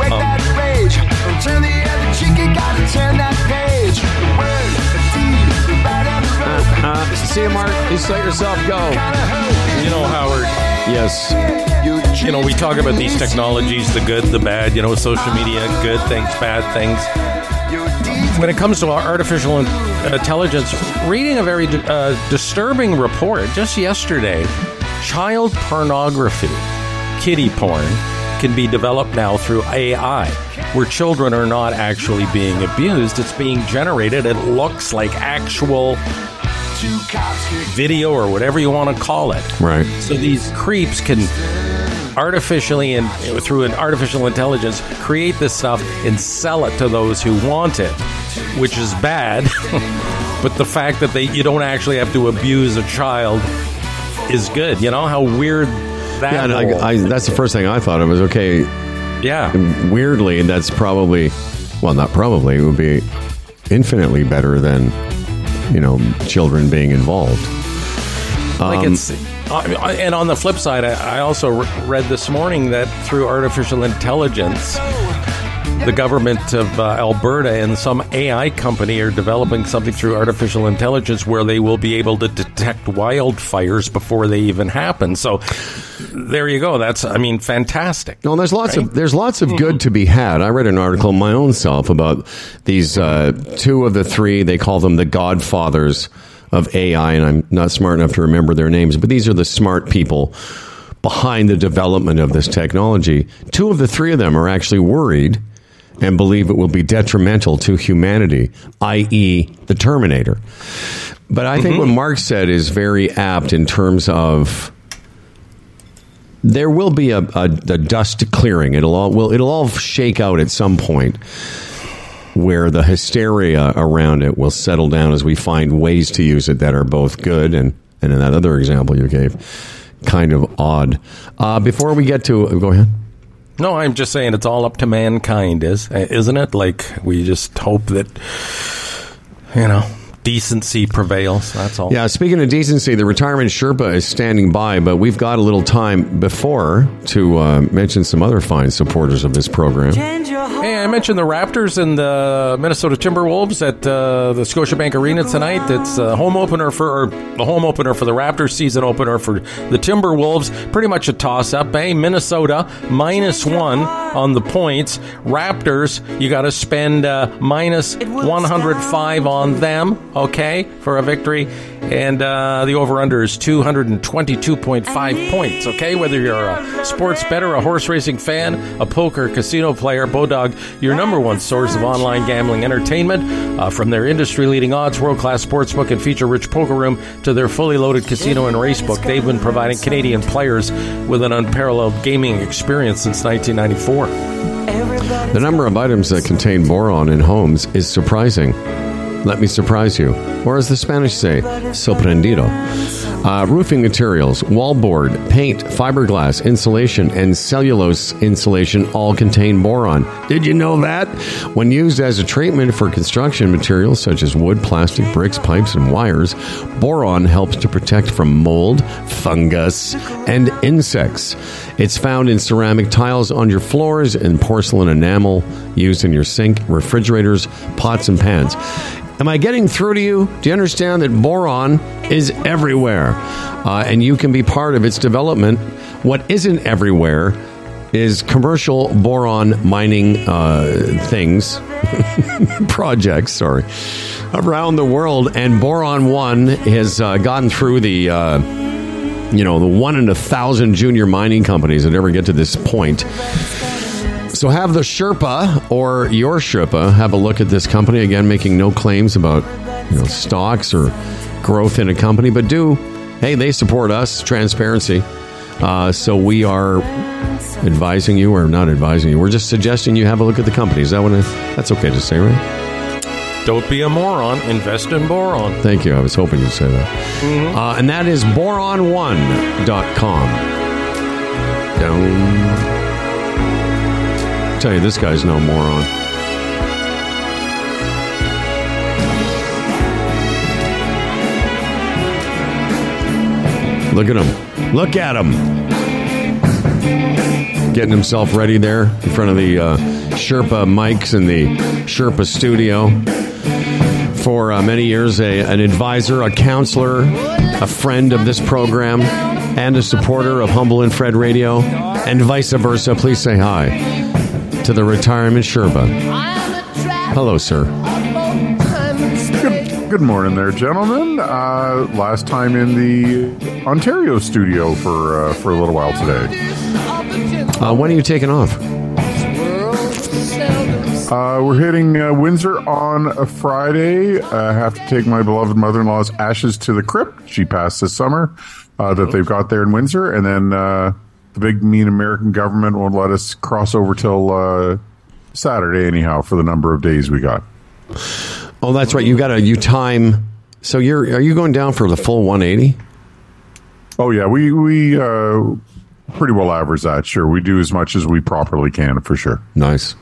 Wake that rage. Turn the other cheek, you gotta turn that page. The word, the deed, the bad and the road. Uh, see you, Marc. Just let yourself go. You know, Howard. Yes. You know, we talk about these technologies, the good, the bad. You know, social media, good things, bad things. When it comes to our artificial intelligence, reading a very uh, disturbing report just yesterday child pornography, kitty porn, can be developed now through AI, where children are not actually being abused. It's being generated. It looks like actual video or whatever you want to call it. Right. So these creeps can artificially and through an artificial intelligence create this stuff and sell it to those who want it, which is bad. *laughs* but the fact that they you don't actually have to abuse a child is good. You know how weird that. Yeah, whole- I, I, that's the first thing I thought of was okay. yeah. Weirdly, that's probably, well, not probably, it would be infinitely better than, you know, children being involved. like Um, it's and on the flip side I, I also read this morning that through artificial intelligence the government of uh, Alberta and some AI company are developing something through artificial intelligence where they will be able to detect wildfires before they even happen. So there you go. That's I mean fantastic. No, there's lots of there's lots of good to be had. I read an article my own self about these uh, two of the three. They call them the godfathers of AI, and I'm not smart enough to remember their names, but these are the smart people behind the development of this technology. Two of the three of them are actually worried and believe it will be detrimental to humanity, i.e., the Terminator. But I think what Marc said is very apt in terms of there will be a, a, a dust clearing. It'll all will it'll all shake out at some point where the hysteria around it will settle down as we find ways to use it that are both good and and in that other example you gave, kind of odd. Uh, before we get to go ahead. No, I'm just saying it's all up to mankind, is isn't it? Like we just hope that you know decency prevails. That's all. Yeah, speaking of decency, the retirement Sherpa is standing by, but we've got a little time before to uh, mention some other fine supporters of this program. Hey, I mentioned the Raptors and the Minnesota Timberwolves at uh, the Scotiabank Arena tonight. It's a home opener for or the home opener for the Raptors, season opener for the Timberwolves. Pretty much a toss-up. Eh? Minnesota minus one on the points. Raptors, you got to spend uh, minus 105 on them, okay, for a victory. And uh, the over/under is 222.5 points. Okay, whether you're a sports bettor, a horse racing fan, a poker casino player, Bodog, your number one source of online gambling entertainment. Uh, from their industry-leading odds, world-class sportsbook, and feature-rich poker room to their fully loaded casino and racebook, they've been providing Canadian players with an unparalleled gaming experience since 1994. The number of items that contain boron in homes is surprising. Let me surprise you. Or as the Spanish say, sorprendido. Uh, roofing materials, wallboard, paint, fiberglass, insulation, and cellulose insulation all contain boron. Did you know that? When used as a treatment for construction materials such as wood, plastic, bricks, pipes, and wires, boron helps to protect from mold, fungus, and insects. It's found in ceramic tiles on your floors and porcelain enamel used in your sink, refrigerators, pots, and pans. Am I getting through to you? Do you understand that boron is everywhere uh, and you can be part of its development? What isn't everywhere is commercial boron mining uh, things, *laughs* projects, sorry, around the world. And Boron 1 has uh, gotten through the. Uh, you know, the one in a thousand junior mining companies that ever get to this point. So have the Sherpa or your Sherpa have a look at this company again, making no claims about you know stocks or growth in a company, but do hey they support us transparency. Uh, so we are advising you or not advising you. We're just suggesting you have a look at the company. Is that what I, that's okay to say, right? Don't be a moron. Invest in boron. Thank you. I was hoping you'd say that. Uh, and that is boron1.com. Down. Tell you, this guy's no moron. Look at him. Look at him. Getting himself ready there in front of the uh, Sherpa mics in the Sherpa studio for uh, many years a, an advisor, a counselor, a friend of this program, and a supporter of Humble and Fred Radio, and vice versa. Please say hi to the retirement Sherpa. Hello, sir. Good, good morning there, gentlemen. Uh, last time in the Ontario studio for uh, for a little while today. Uh, when are you taking off? Uh, we're hitting uh, Windsor on a Friday. I have to take my beloved mother-in-law's ashes to the crypt. She passed this summer. Uh, that they've got there in Windsor, and then uh, the big mean American government won't let us cross over till uh, Saturday anyhow for the number of days we got. Oh, that's right. You got a you time. So you're are you going down for the full 180? Oh yeah, we we uh, pretty well average that. Sure, we do as much as we properly can for sure. Nice.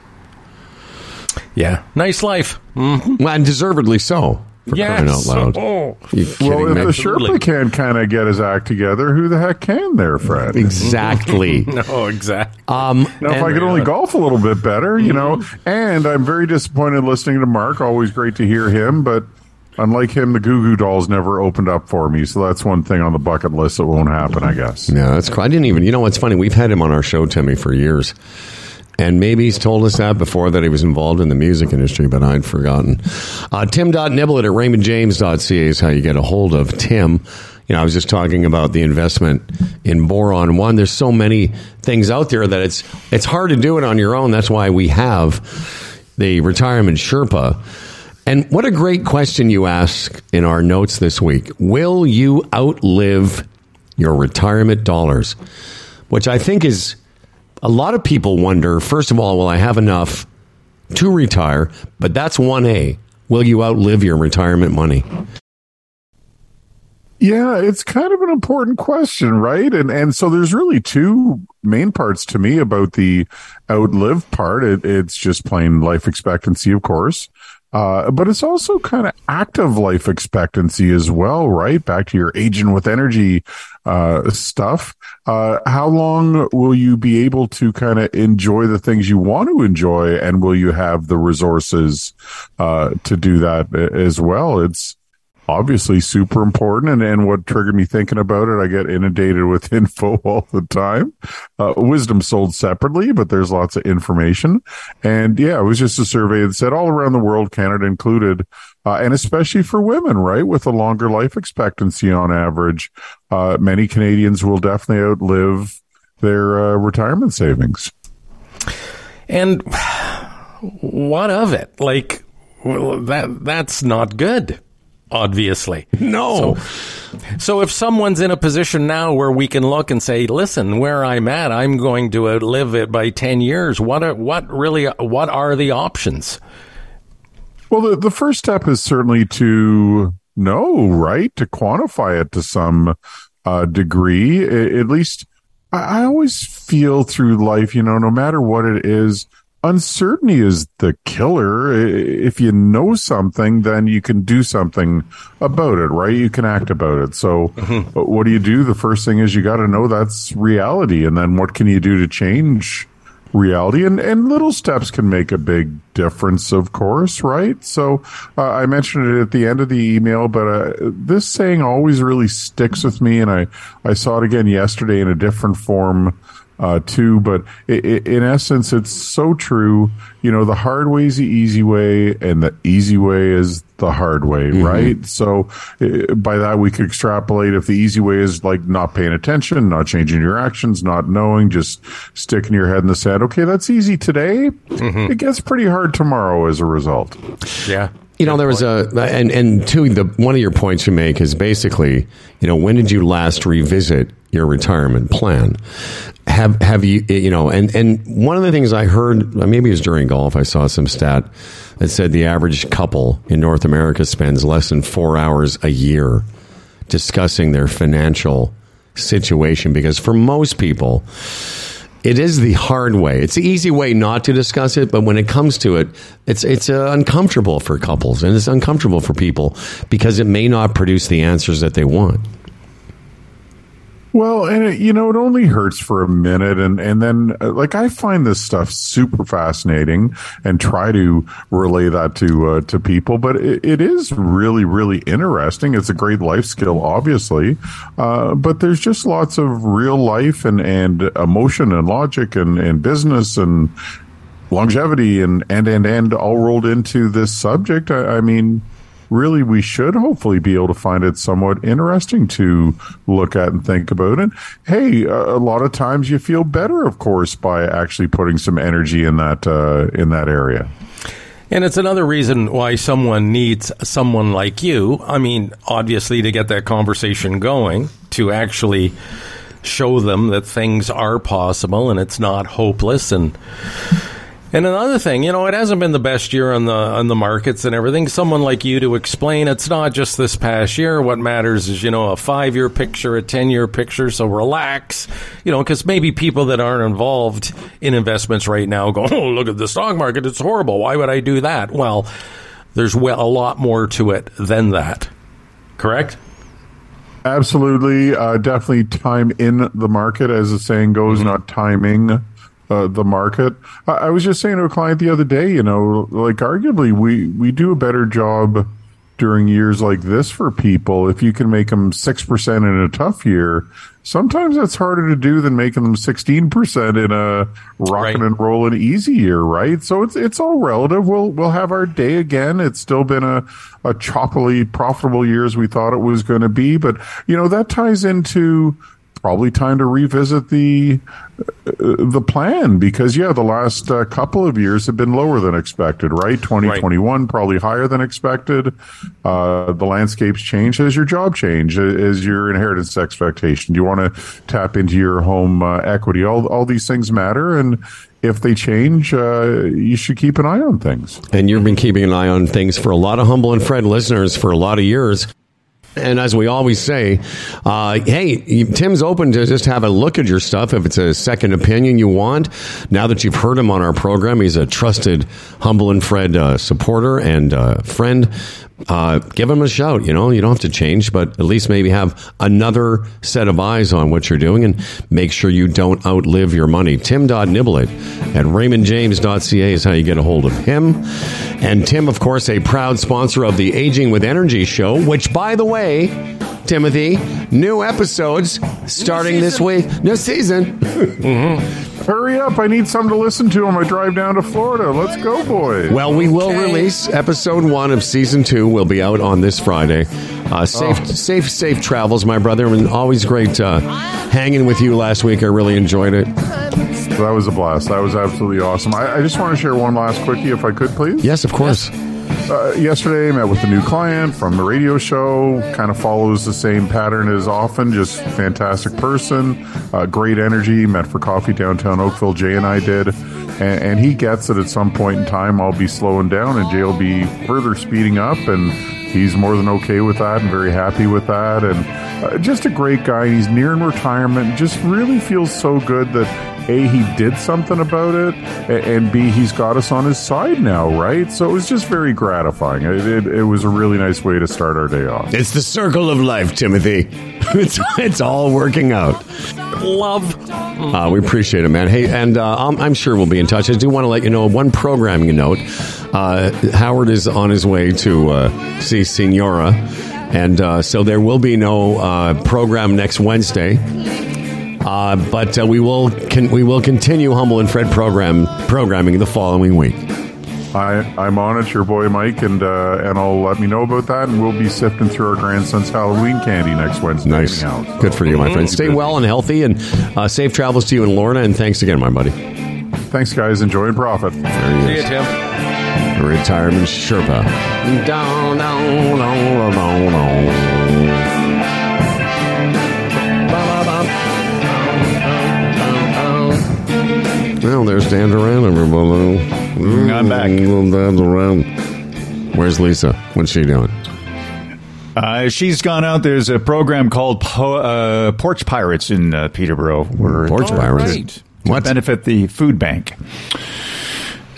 Yeah. Nice life. Well, and deservedly so. For crying out loud. Oh. You kidding Well, if me? the Absolutely. Sherpa can't kind of get his act together, who the heck can there, Fred? exactly. *laughs* No, exactly. Um, Now, if I could only golf a little bit better, you know, and I'm very disappointed listening to Marc. Always great to hear him, but unlike him, the Goo Goo Dolls never opened up for me. So that's one thing on the bucket list that won't happen, I guess. Yeah, that's cool. I didn't even. You know what's funny? We've had him on our show, Timmy, for years, and maybe he's told us that before that he was involved in the music industry, but I'd forgotten. Uh, Tim.niblett at raymondjames.ca is how you get a hold of Tim. You know, I was just talking about the investment in Boron One. There's so many things out there that it's it's hard to do it on your own. That's why we have the retirement Sherpa. And what a great question you ask in our notes this week. Will you outlive your retirement dollars? Which I think is a lot of people wonder first of all, will I have enough to retire? But that's 1A. Will you outlive your retirement money? Yeah, it's kind of an important question, right? And and so there's really two main parts to me about the outlive part. It, it's just plain life expectancy, of course. Uh, but it's also kind of active life expectancy as well, right? Back to your aging with energy uh, stuff. Uh, how long will you be able to kind of enjoy the things you want to enjoy, and will you have the resources uh, to do that as well? It's obviously super important and, and what triggered me thinking about it i get inundated with *laughs* info all the time uh, wisdom sold separately but there's lots of information and yeah it was just a survey that said all around the world canada included uh, and especially for women right with a longer life expectancy on average uh, many canadians will definitely outlive their uh, retirement savings And *sighs* what of it? Like well, that that's not good. Obviously. No. So if someone's in a position now where we can look and say, "Listen, where I'm at, I'm going to outlive it by 10 years." What are what really what are the options? Well, the, the first step is certainly to know, right? To quantify it to some uh, degree, A- at least I, I always feel through life, you know, no matter what it is, uncertainty is the killer. If you know something, then you can do something about it, right? You can act about it. So, but what do you do? The first thing is you got to know that's reality. And then what can you do to change reality? And, and little steps can make a big difference, of course, right? So, uh, I mentioned it at the end of the email, but uh, this saying always really sticks with me. And I, I saw it again yesterday in a different form uh, too. But i i in essence, it's so true. You know, the hard way is the easy way, and the easy way is the hard way, right? So uh, by that, we could extrapolate if the easy way is like not paying attention, not changing your actions, not knowing, just sticking your head in the sand. Okay, that's easy today. It gets pretty hard tomorrow as a result. Yeah. You know, there was a and and two. The one of your points you make is basically, you know, when did you last revisit your retirement plan? Have have you you know? And and one of the things I heard, maybe it was during golf, I saw some stat that said the average couple in North America spends less than four hours a year discussing their financial situation because for most people it is the hard way. It's the easy way not to discuss it, but when it comes to it, it's it's uh, uncomfortable for couples and it's uncomfortable for people because it may not produce the answers that they want. Well, and it, you know, it only hurts for a minute, and and then uh, like I find this stuff super fascinating, and try to relay that to uh, to people. But it, it is really really interesting. It's a great life skill, obviously, uh, but there's just lots of real life and and emotion and logic and and business and longevity and and and and all rolled into this subject. I, I mean really we should hopefully be able to find it somewhat interesting to look at and think about and hey a, lot of times you feel better of course by actually putting some energy in that uh, in that area And it's another reason why someone needs someone like you. I mean, obviously, to get that conversation going, to actually show them that things are possible and it's not hopeless. And and another thing, you know, it hasn't been the best year on the on the markets and everything. Someone like you to explain it's not just this past year. What matters is, you know, a five year picture, a ten year picture. So relax, you know, because maybe people that aren't involved in investments right now go, *laughs* "Oh, look at the stock market; it's horrible. Why would I do that?" Well, there's well, a lot more to it than that. Correct? absolutely uh, definitely time in the market as the saying goes not timing uh, the market. I, I was just saying to a client the other day you know like arguably we we do a better job during years like this for people if you can make them 6% in a tough year. Sometimes that's harder to do than making them 16% in a rocking Right. and rolling easy year right? So it's it's all relative. We'll we'll have our day again. It's still been a a choppily profitable year as we thought it was going to be. But you know that ties into probably time to revisit the uh, the plan because yeah the last uh, couple of years have been lower than expected right? 2021 probably higher than expected. Uh, the landscape's change has your job change, is your inheritance expectation do you want to tap into your home uh, equity? All, all these things matter and if they change uh, you should keep an eye on things. And you've been keeping an eye on things for a lot of Humble and Fred listeners for a lot of years. And as we always say, uh, hey, Tim's open to just have a look at your stuff if it's a second opinion you want. Now that you've heard him on our program, he's a trusted Humble and Fred uh, supporter and uh, friend. Uh, give him a shout. You know, you don't have to change, but at least maybe have another set of eyes on what you're doing and make sure you don't outlive your money. Tim.Niblett at raymondjames.ca is how you get a hold of him. And Tim, of course, a proud sponsor of the Aging with Energy show, which, by the way, Timothy, new episodes starting this week. New season. hurry up i need something to listen to on my drive down to florida let's go boys Well, we will release episode one of season two. Will be out on this Friday. Uh, safe, safe, safe travels, my brother. And always great uh, hanging with you last week. I really enjoyed it. That was a blast. That was absolutely awesome. I, I just want to share one last quickie, if I could, please. Yes, of course. Uh, yesterday, met with a new client from the radio show. Kind of follows the same pattern as often. Just fantastic person, uh, great energy. Met for coffee downtown Oakville. Jay and I did, and, and he gets that at some point in time I'll be slowing down and Jay will be further speeding up. And he's more than okay with that and very happy with that. And uh, just a great guy. He's nearing retirement. Just really feels so good that a he did something about it, and b he's got us on his side now, right? So it was just very gratifying. It, it, it was a really nice way to start our day off. It's the circle of life, Timothy. *laughs* It's it's all working out. Love. Uh, we appreciate it, man. Hey, and uh, I'm, I'm sure we'll be in touch. I do want to let you know one programming note. Uh, Howard is on his way to uh, see Senora, and uh, so there will be no uh, program next Wednesday. Uh, but uh, we will con- we will continue Humble and Fred program programming the following week. I, I'm on it, your boy Mike, and uh, and I'll let me know about that, and we'll be sifting through our grandson's Halloween candy next Wednesday. Nice, anyhow. So- good for you, my friend. Stay well and healthy, and uh, safe travels to you and Lorna. And thanks again, my buddy. Thanks, guys. Enjoy and profit. There he See you. Tim. Retirement Sherpa. Down, down, down, down, down. Well, there's Dan Duran, everybody. I'm back. Dan Duran. Where's Lisa? What's she doing? Uh, she's gone out. There's a program called po- uh, Porch Pirates in uh, Peterborough. Where Porch Pirates? right. To What? benefit the food bank.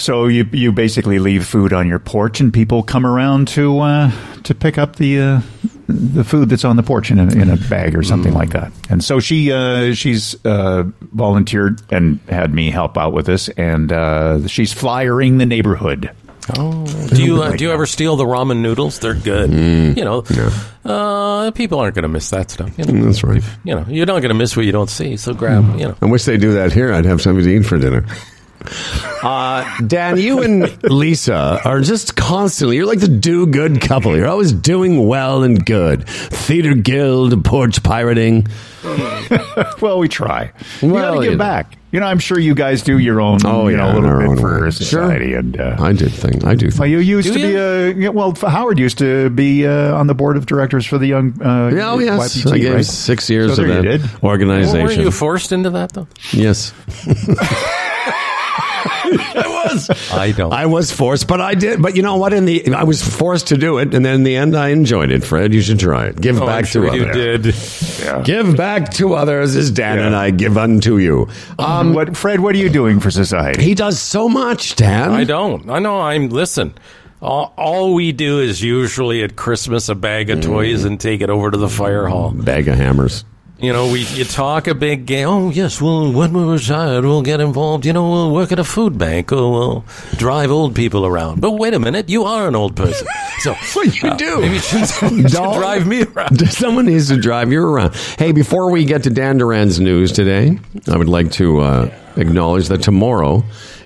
So you you basically leave food on your porch, and people come around to uh, to pick up the uh, the food that's on the porch in a, in a bag or something like that. And so she uh, she's uh, volunteered and had me help out with this, and uh, she's flyering the neighborhood. Oh, Do you uh, do you ever steal the ramen noodles? They're good. Mm. You know, uh, people aren't going to miss that stuff. You know, That's right. you know, you're not going to miss what you don't see. So grab. You know, I wish they do that here. I'd have something to eat for dinner. Uh, Dan, you and Lisa are just constantly, you're like the do good couple. You're always doing well and good. Theater Guild, porch pirating. Well, we try. you Well, got to you give back. You know, I'm sure you guys do your own. Oh, you yeah, know, a in our little own bit for way. society, Sure. and uh, I did thing. I do. Well, you used Do to be you? uh, well. Howard used to be uh, on the board of directors for the young. Uh, Yeah, oh, yes. YPT, I gave right? six years So of that you did. well, organization. weren't you forced into that though? yes. *laughs* *laughs* I was. I don't. I was forced, but I did. But you know what? In the I was forced to do it, and then in the end, I enjoyed it. Fred, you should try it. Give Oh, back I'm sure to you others. did. Give back to others as Dan and I give unto you. Um, what, Fred? What are you doing for society? He does so much, Dan. I don't. I know. I'm listen. All, all we do is usually at Christmas a bag of toys and take it over to the fire hall. Bag of hammers. You know, we you talk a big game. Oh yes, well when we retire, we'll get involved. You know, we'll work at a food bank or we'll drive old people around. But wait a minute, you are an old person, so *laughs* What you uh, do? Maybe you should, you *laughs* should *laughs* Don't. drive me around. Someone needs to drive you around. Hey, before we get to Dan Duran's news today, I would like to uh, acknowledge that tomorrow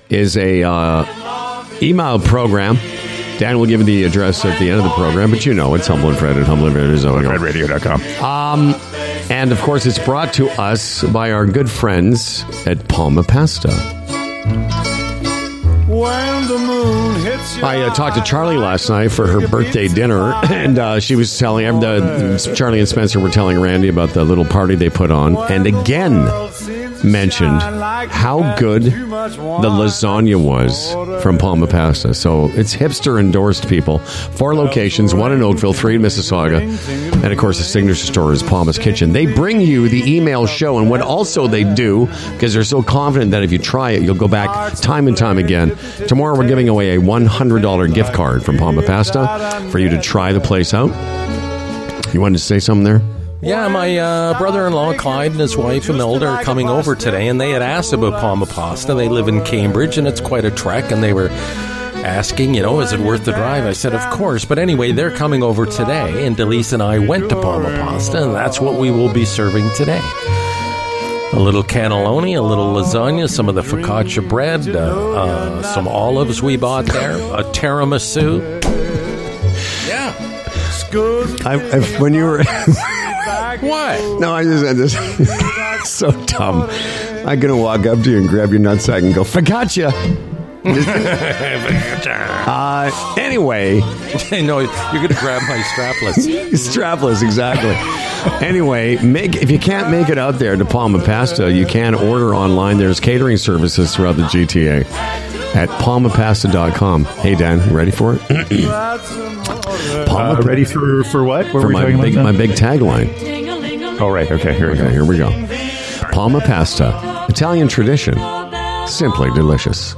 is a uh, email program. Dan will give you the address at the end of the program, but you know it's Humble and Fred at Humble and Fred is on. RedRadio.com. Um, and of course, it's brought to us by our good friends at Palma Pasta. When the moon hits I uh, talked to Charlie last night for her birthday dinner, and uh, she was telling the, Charlie and Spencer were telling Randy about the little party they put on, and again mentioned how good the lasagna was from Palma Pasta. So it's hipster endorsed people. Four locations, one in Oakville, three in Mississauga, and of course the signature store is Palma's Kitchen. They bring you the email show, and what also they do, because they're so confident that if you try it, you'll go back time and time again. Tomorrow we're giving away a $100 gift card from Palma Pasta for you to try the place out. You wanted to say something there? Yeah, my uh, brother-in-law Clyde and his wife Imelda are coming over today, and they had asked about Palma Pasta. They live in Cambridge, and it's quite a trek, and they were asking, you know, is it worth the drive? I said, of course. But anyway, they're coming over today, and Delise and I went to Palma Pasta, and that's what we will be serving today. A little cannelloni, a little lasagna, some of the focaccia bread, uh, uh, some olives we bought there, a tiramisu. Yeah. I, I, when you were. *laughs* What? No, I just had this. *laughs* so dumb. I'm gonna walk up to you and grab your nutsack and go, "Focaccia." *laughs* *laughs* uh, anyway, no, you're going to grab my strapless. strapless, exactly. Anyway, make if you can't make it out there to Palma Pasta, you can order online. There's catering services throughout the GTA. at palmapasta.com. Hey, Dan, ready for it? Uh, ready for for what? What for were we my talking big, about? my big tagline. Oh, right. Okay. Here we Okay, go. here we go. Palma pasta, Italian tradition, simply delicious.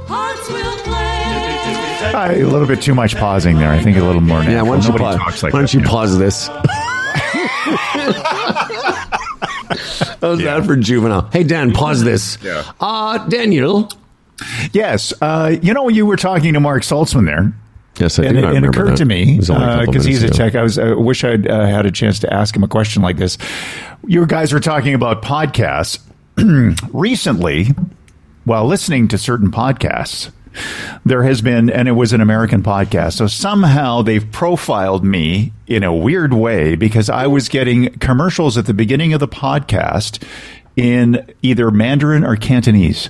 Uh, a little bit too much pausing there. I think a little more. Yeah, why don't you, Nobody pause, like why don't that, you pause this? *laughs* How's that for juvenile? Hey, Dan, pause this. Yeah. Uh, Daniel. Yes. Uh, you know, you were talking to Marc Saltzman there. Yes, I and do. it, it occurred that. to me It was only a couple because he's a minutes tech. I was. I wish I'd uh, had a chance to ask him a question like this. You guys were talking about podcasts *clears throat* recently. While listening to certain podcasts, there has been, and it was an American podcast. So somehow they've profiled me in a weird way because I was getting commercials at the beginning of the podcast in either Mandarin or Cantonese.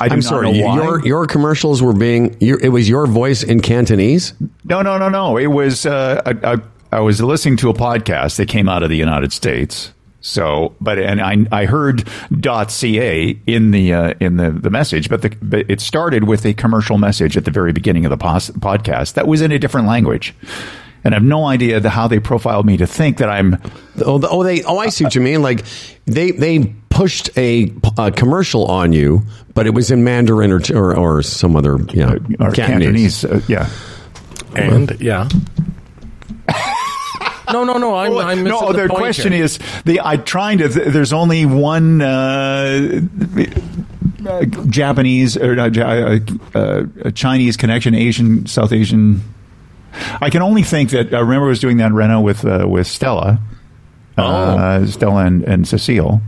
I not sorry. Your your commercials were being. Your, it was your voice in Cantonese. No, no, no, no. It was uh, I, I, I was listening to a podcast that came out of the United States. So, but and I I heard .ca in the uh, in the, the message, but the but it started with a commercial message at the very beginning of the pos- podcast that was in a different language. And I have no idea the, how they profiled me to think that I'm Oh, the, oh, they. Oh, I see what you mean. Like they they pushed a, a commercial on you, but it was in Mandarin or or, or some other yeah or Cantonese. Uh, yeah. And yeah. no, no, no. I'm, I'm missing no, the the question here. is the I'm trying to. th- There's only one uh, uh, Japanese or uh, Ja- uh, uh, Chinese connection, Asian, South Asian. I can only think that I remember I was doing that in Reno with uh, with Stella, uh, Stella and, and Cecile.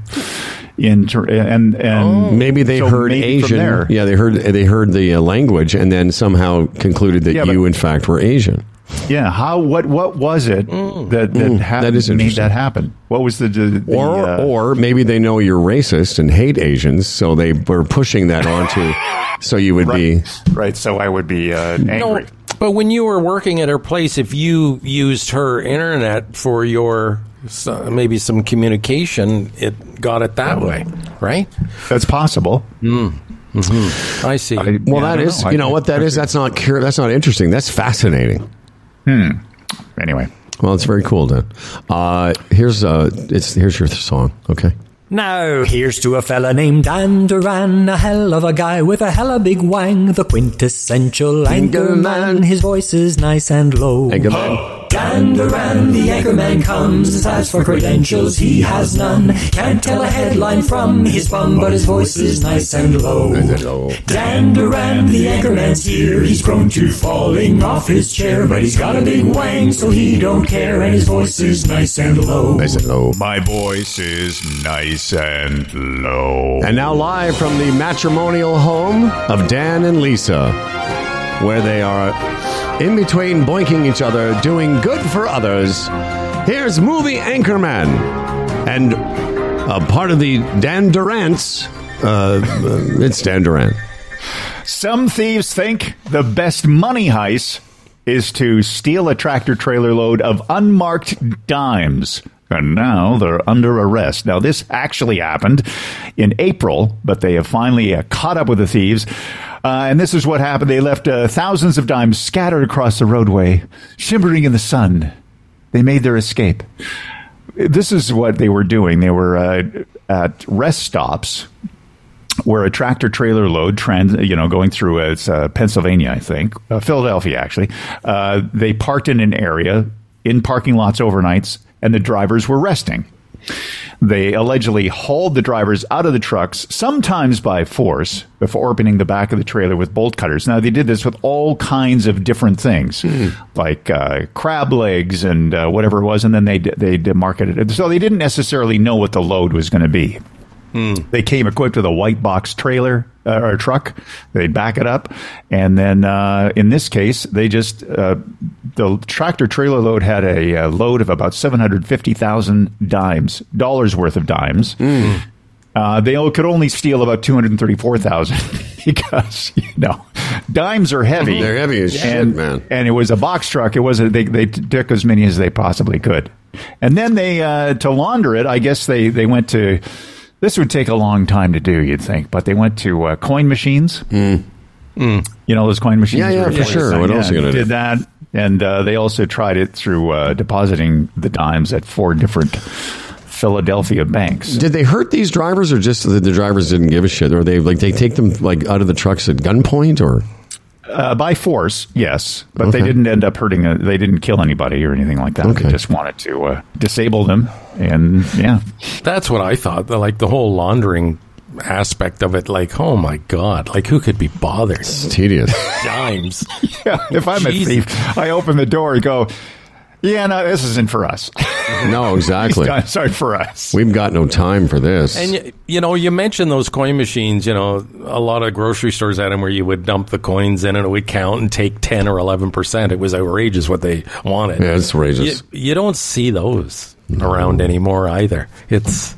In Tor- and and Maybe they so heard maybe Asian. there- Yeah, they heard they heard the uh, language and then somehow concluded that Yeah, but- you, in fact, were Asian. Yeah, how what what was it that that, Mm, hap- that is made that happen? What was the, the, the, Or uh, or maybe they know you're racist and hate Asians, so they were pushing that onto, *laughs* so you would be. right, right? So I would be uh, angry. No, but when you were working at her place, if you used her internet for your so maybe some communication, it got it that way, right? That's possible. I see. I- Well, Yeah, I that don't is, know. you I- know what that is. That's not cur- That's not interesting. That's fascinating. Hmm. Anyway, Well, it's very cool, Dan. Uh, here's uh, it's here's your song. Okay. Now, here's to a fella named Dan Duran, a hell of a guy with a hella big wang, the quintessential anchorman. His voice is nice and low. Good man. Dan Duran, the anchorman comes. As for credentials, he has none. Can't tell a headline from his bum, but his voice is nice and low. Dan Duran, the anchorman's here. He's prone to falling off his chair, but he's got a big wang, so he don't care, and his voice is nice and low. Nice and low. my voice is nice and low. And now live from the matrimonial home of Dan and Lisa, where they are in between boinking each other, doing good for others. Here's movie anchorman and a part of the Dan Duran's. Uh, uh, it's Dan Duran. Some thieves think the best money heist is to steal a tractor trailer load of unmarked dimes. And now they're under arrest. Now, this actually happened in April, but they have finally uh, caught up with the thieves. Uh, and this is what happened. They left uh, thousands of dimes scattered across the roadway, shimmering in the sun. They made their escape. This is what they were doing. They were uh, at rest stops where a tractor trailer load trans, you know, going through uh, it's, uh, Pennsylvania, I think, uh, Philadelphia, actually. They parked in an area in parking lots overnights, and the drivers were resting. They allegedly hauled the drivers out of the trucks, sometimes by force, before opening the back of the trailer with bolt cutters. Now, they did this with all kinds of different things, like uh, crab legs and uh, whatever it was, and then they they marketed it. So they didn't necessarily know what the load was going to be. They came equipped with a white box trailer uh, or truck. They'd back it up, and then uh, in this case, they just uh, the tractor trailer load had a, uh load of about seven hundred fifty thousand dimes dollars worth of dimes. Uh, they could only steal about two hundred thirty-four thousand *laughs* because you know dimes are heavy. *laughs* They're heavy as shit, man. And it was a box truck. It wasn't. They they took as many as they possibly could, and then they uh, to launder it. I guess they they went to This would take a long time to do, you'd think, but they went to uh, coin machines. You know those coin machines? Yeah, yeah, for sure. sign- What else are you gonna did do? that, and uh, they also tried it through uh, depositing the dimes at four different Philadelphia banks. Did they hurt these drivers, or just that the drivers didn't give a shit, or they like they take them like out of the trucks at gunpoint, or Uh, by force, yes, but they didn't end up hurting. A, they didn't kill anybody or anything like that. Okay. They just wanted to uh, disable them, and yeah, That's what I thought. the- Like the whole laundering aspect of it. Like, oh my god, like who could be bothered? it's tedious. Dimes. *laughs* yeah. If I'm Jesus. a thief, I open the door and go, "Yeah, no, this isn't for us. *laughs* no, exactly. It's not for us." We've got no time for this. And you, you know, you mentioned those coin machines. You know, a lot of grocery stores had them where you would dump the coins in and it would count and take ten or eleven percent. It was outrageous what they wanted. Yeah, it's outrageous. You, you don't see those around anymore either. It's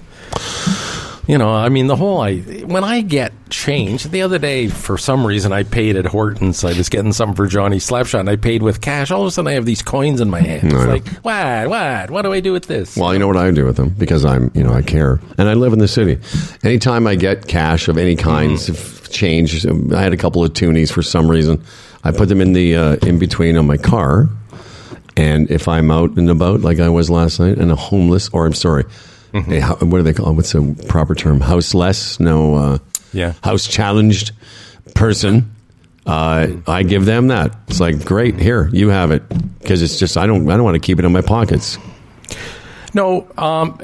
you know, I mean, the whole I when I get change the other day for some reason I paid at Hortons. I was getting something for Johnny Slapshot and I paid with cash. All of a sudden I have these coins in my hand. It's like what? What? What do I do with this? Well, you know what I do with them because I'm, you know, I care and I live in the city. Anytime I get cash of any kinds of change, I had a couple of toonies for some reason. I put them in the uh, in between on my car, and if I'm out and about like I was last night, and a homeless, or I'm sorry, a hou- what do they call? What's the proper term? Houseless? No, uh, Yeah. house challenged person. Uh, I give them that. It's like great. Here, you have it because it's just I don't I don't want to keep it in my pockets. No, um,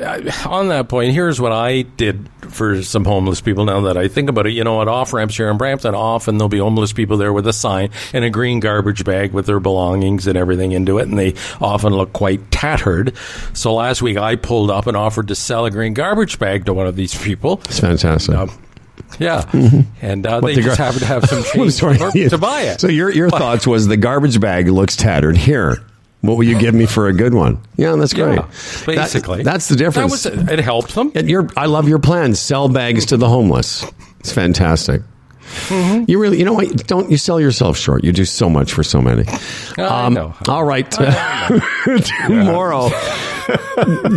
on that point, here's what I did for some homeless people. Now that I think about it, you know, at off ramps here in Brampton, often there'll be homeless people there with a sign and a green garbage bag with their belongings and everything into it, and they often look quite tattered. So last week, I pulled up and offered to sell a green garbage bag to one of these people. It's fantastic. Um, yeah, and uh, they the just gar- happened to have some *laughs* change to *laughs* buy it. So your your But- thoughts was the garbage bag looks tattered. Here, what will you give me for a good one? Yeah, that's great. Yeah, basically, That- that's the difference. That was, it helped them. And your, I love your plan. Sell bags to the homeless. It's fantastic. Mm-hmm. You really, you know what? Don't you sell yourself short? You do so much for so many. Um, know. All right. *laughs* tomorrow,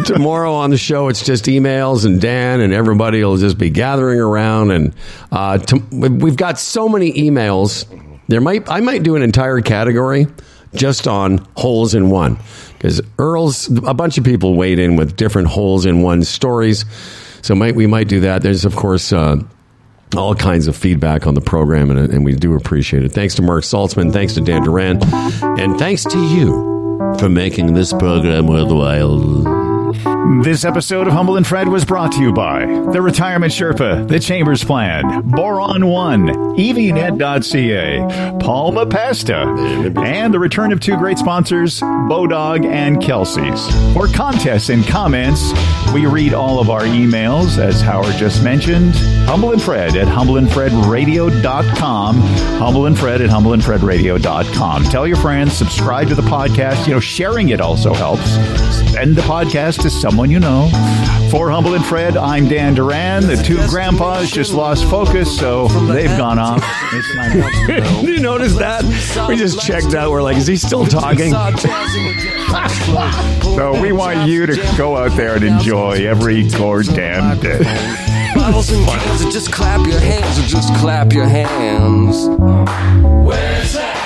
tomorrow on the show, it's just emails and Dan and everybody will just be gathering around. And uh, to, we've got so many emails. There might I might do an entire category just on holes in one because Earl's a bunch of people weighed in with different holes in one stories. So might we might do that. There's of course. Uh, all kinds of feedback on the program, and, and we do appreciate it. Thanks to Marc Saltzman, thanks to Dan Duran, and thanks to you for making this program worthwhile. This episode of Humble and Fred was brought to you by the Retirement Sherpa, the Chambers Plan, Boron One, EVNet.ca, Palma Pasta, and the return of two great sponsors, Bodog and Kelsey's. For contests and comments, we read all of our emails, as Howard just mentioned. Humble and Fred at humbleandfredradio.com. Humble and Fred at humbleandfredradio.com. Tell your friends, subscribe to the podcast. You know, sharing it also helps. Send the podcast to someone you know. For Humble and Fred, I'm Dan Duran. The two grandpas just lost focus, so they've gone off. *laughs* Did you notice that? We just checked out. We're like, is he still talking? *laughs* So we want you to go out there and enjoy every goddamn day. Bottles and cans, just clap your hands, or just clap your hands. Where's that?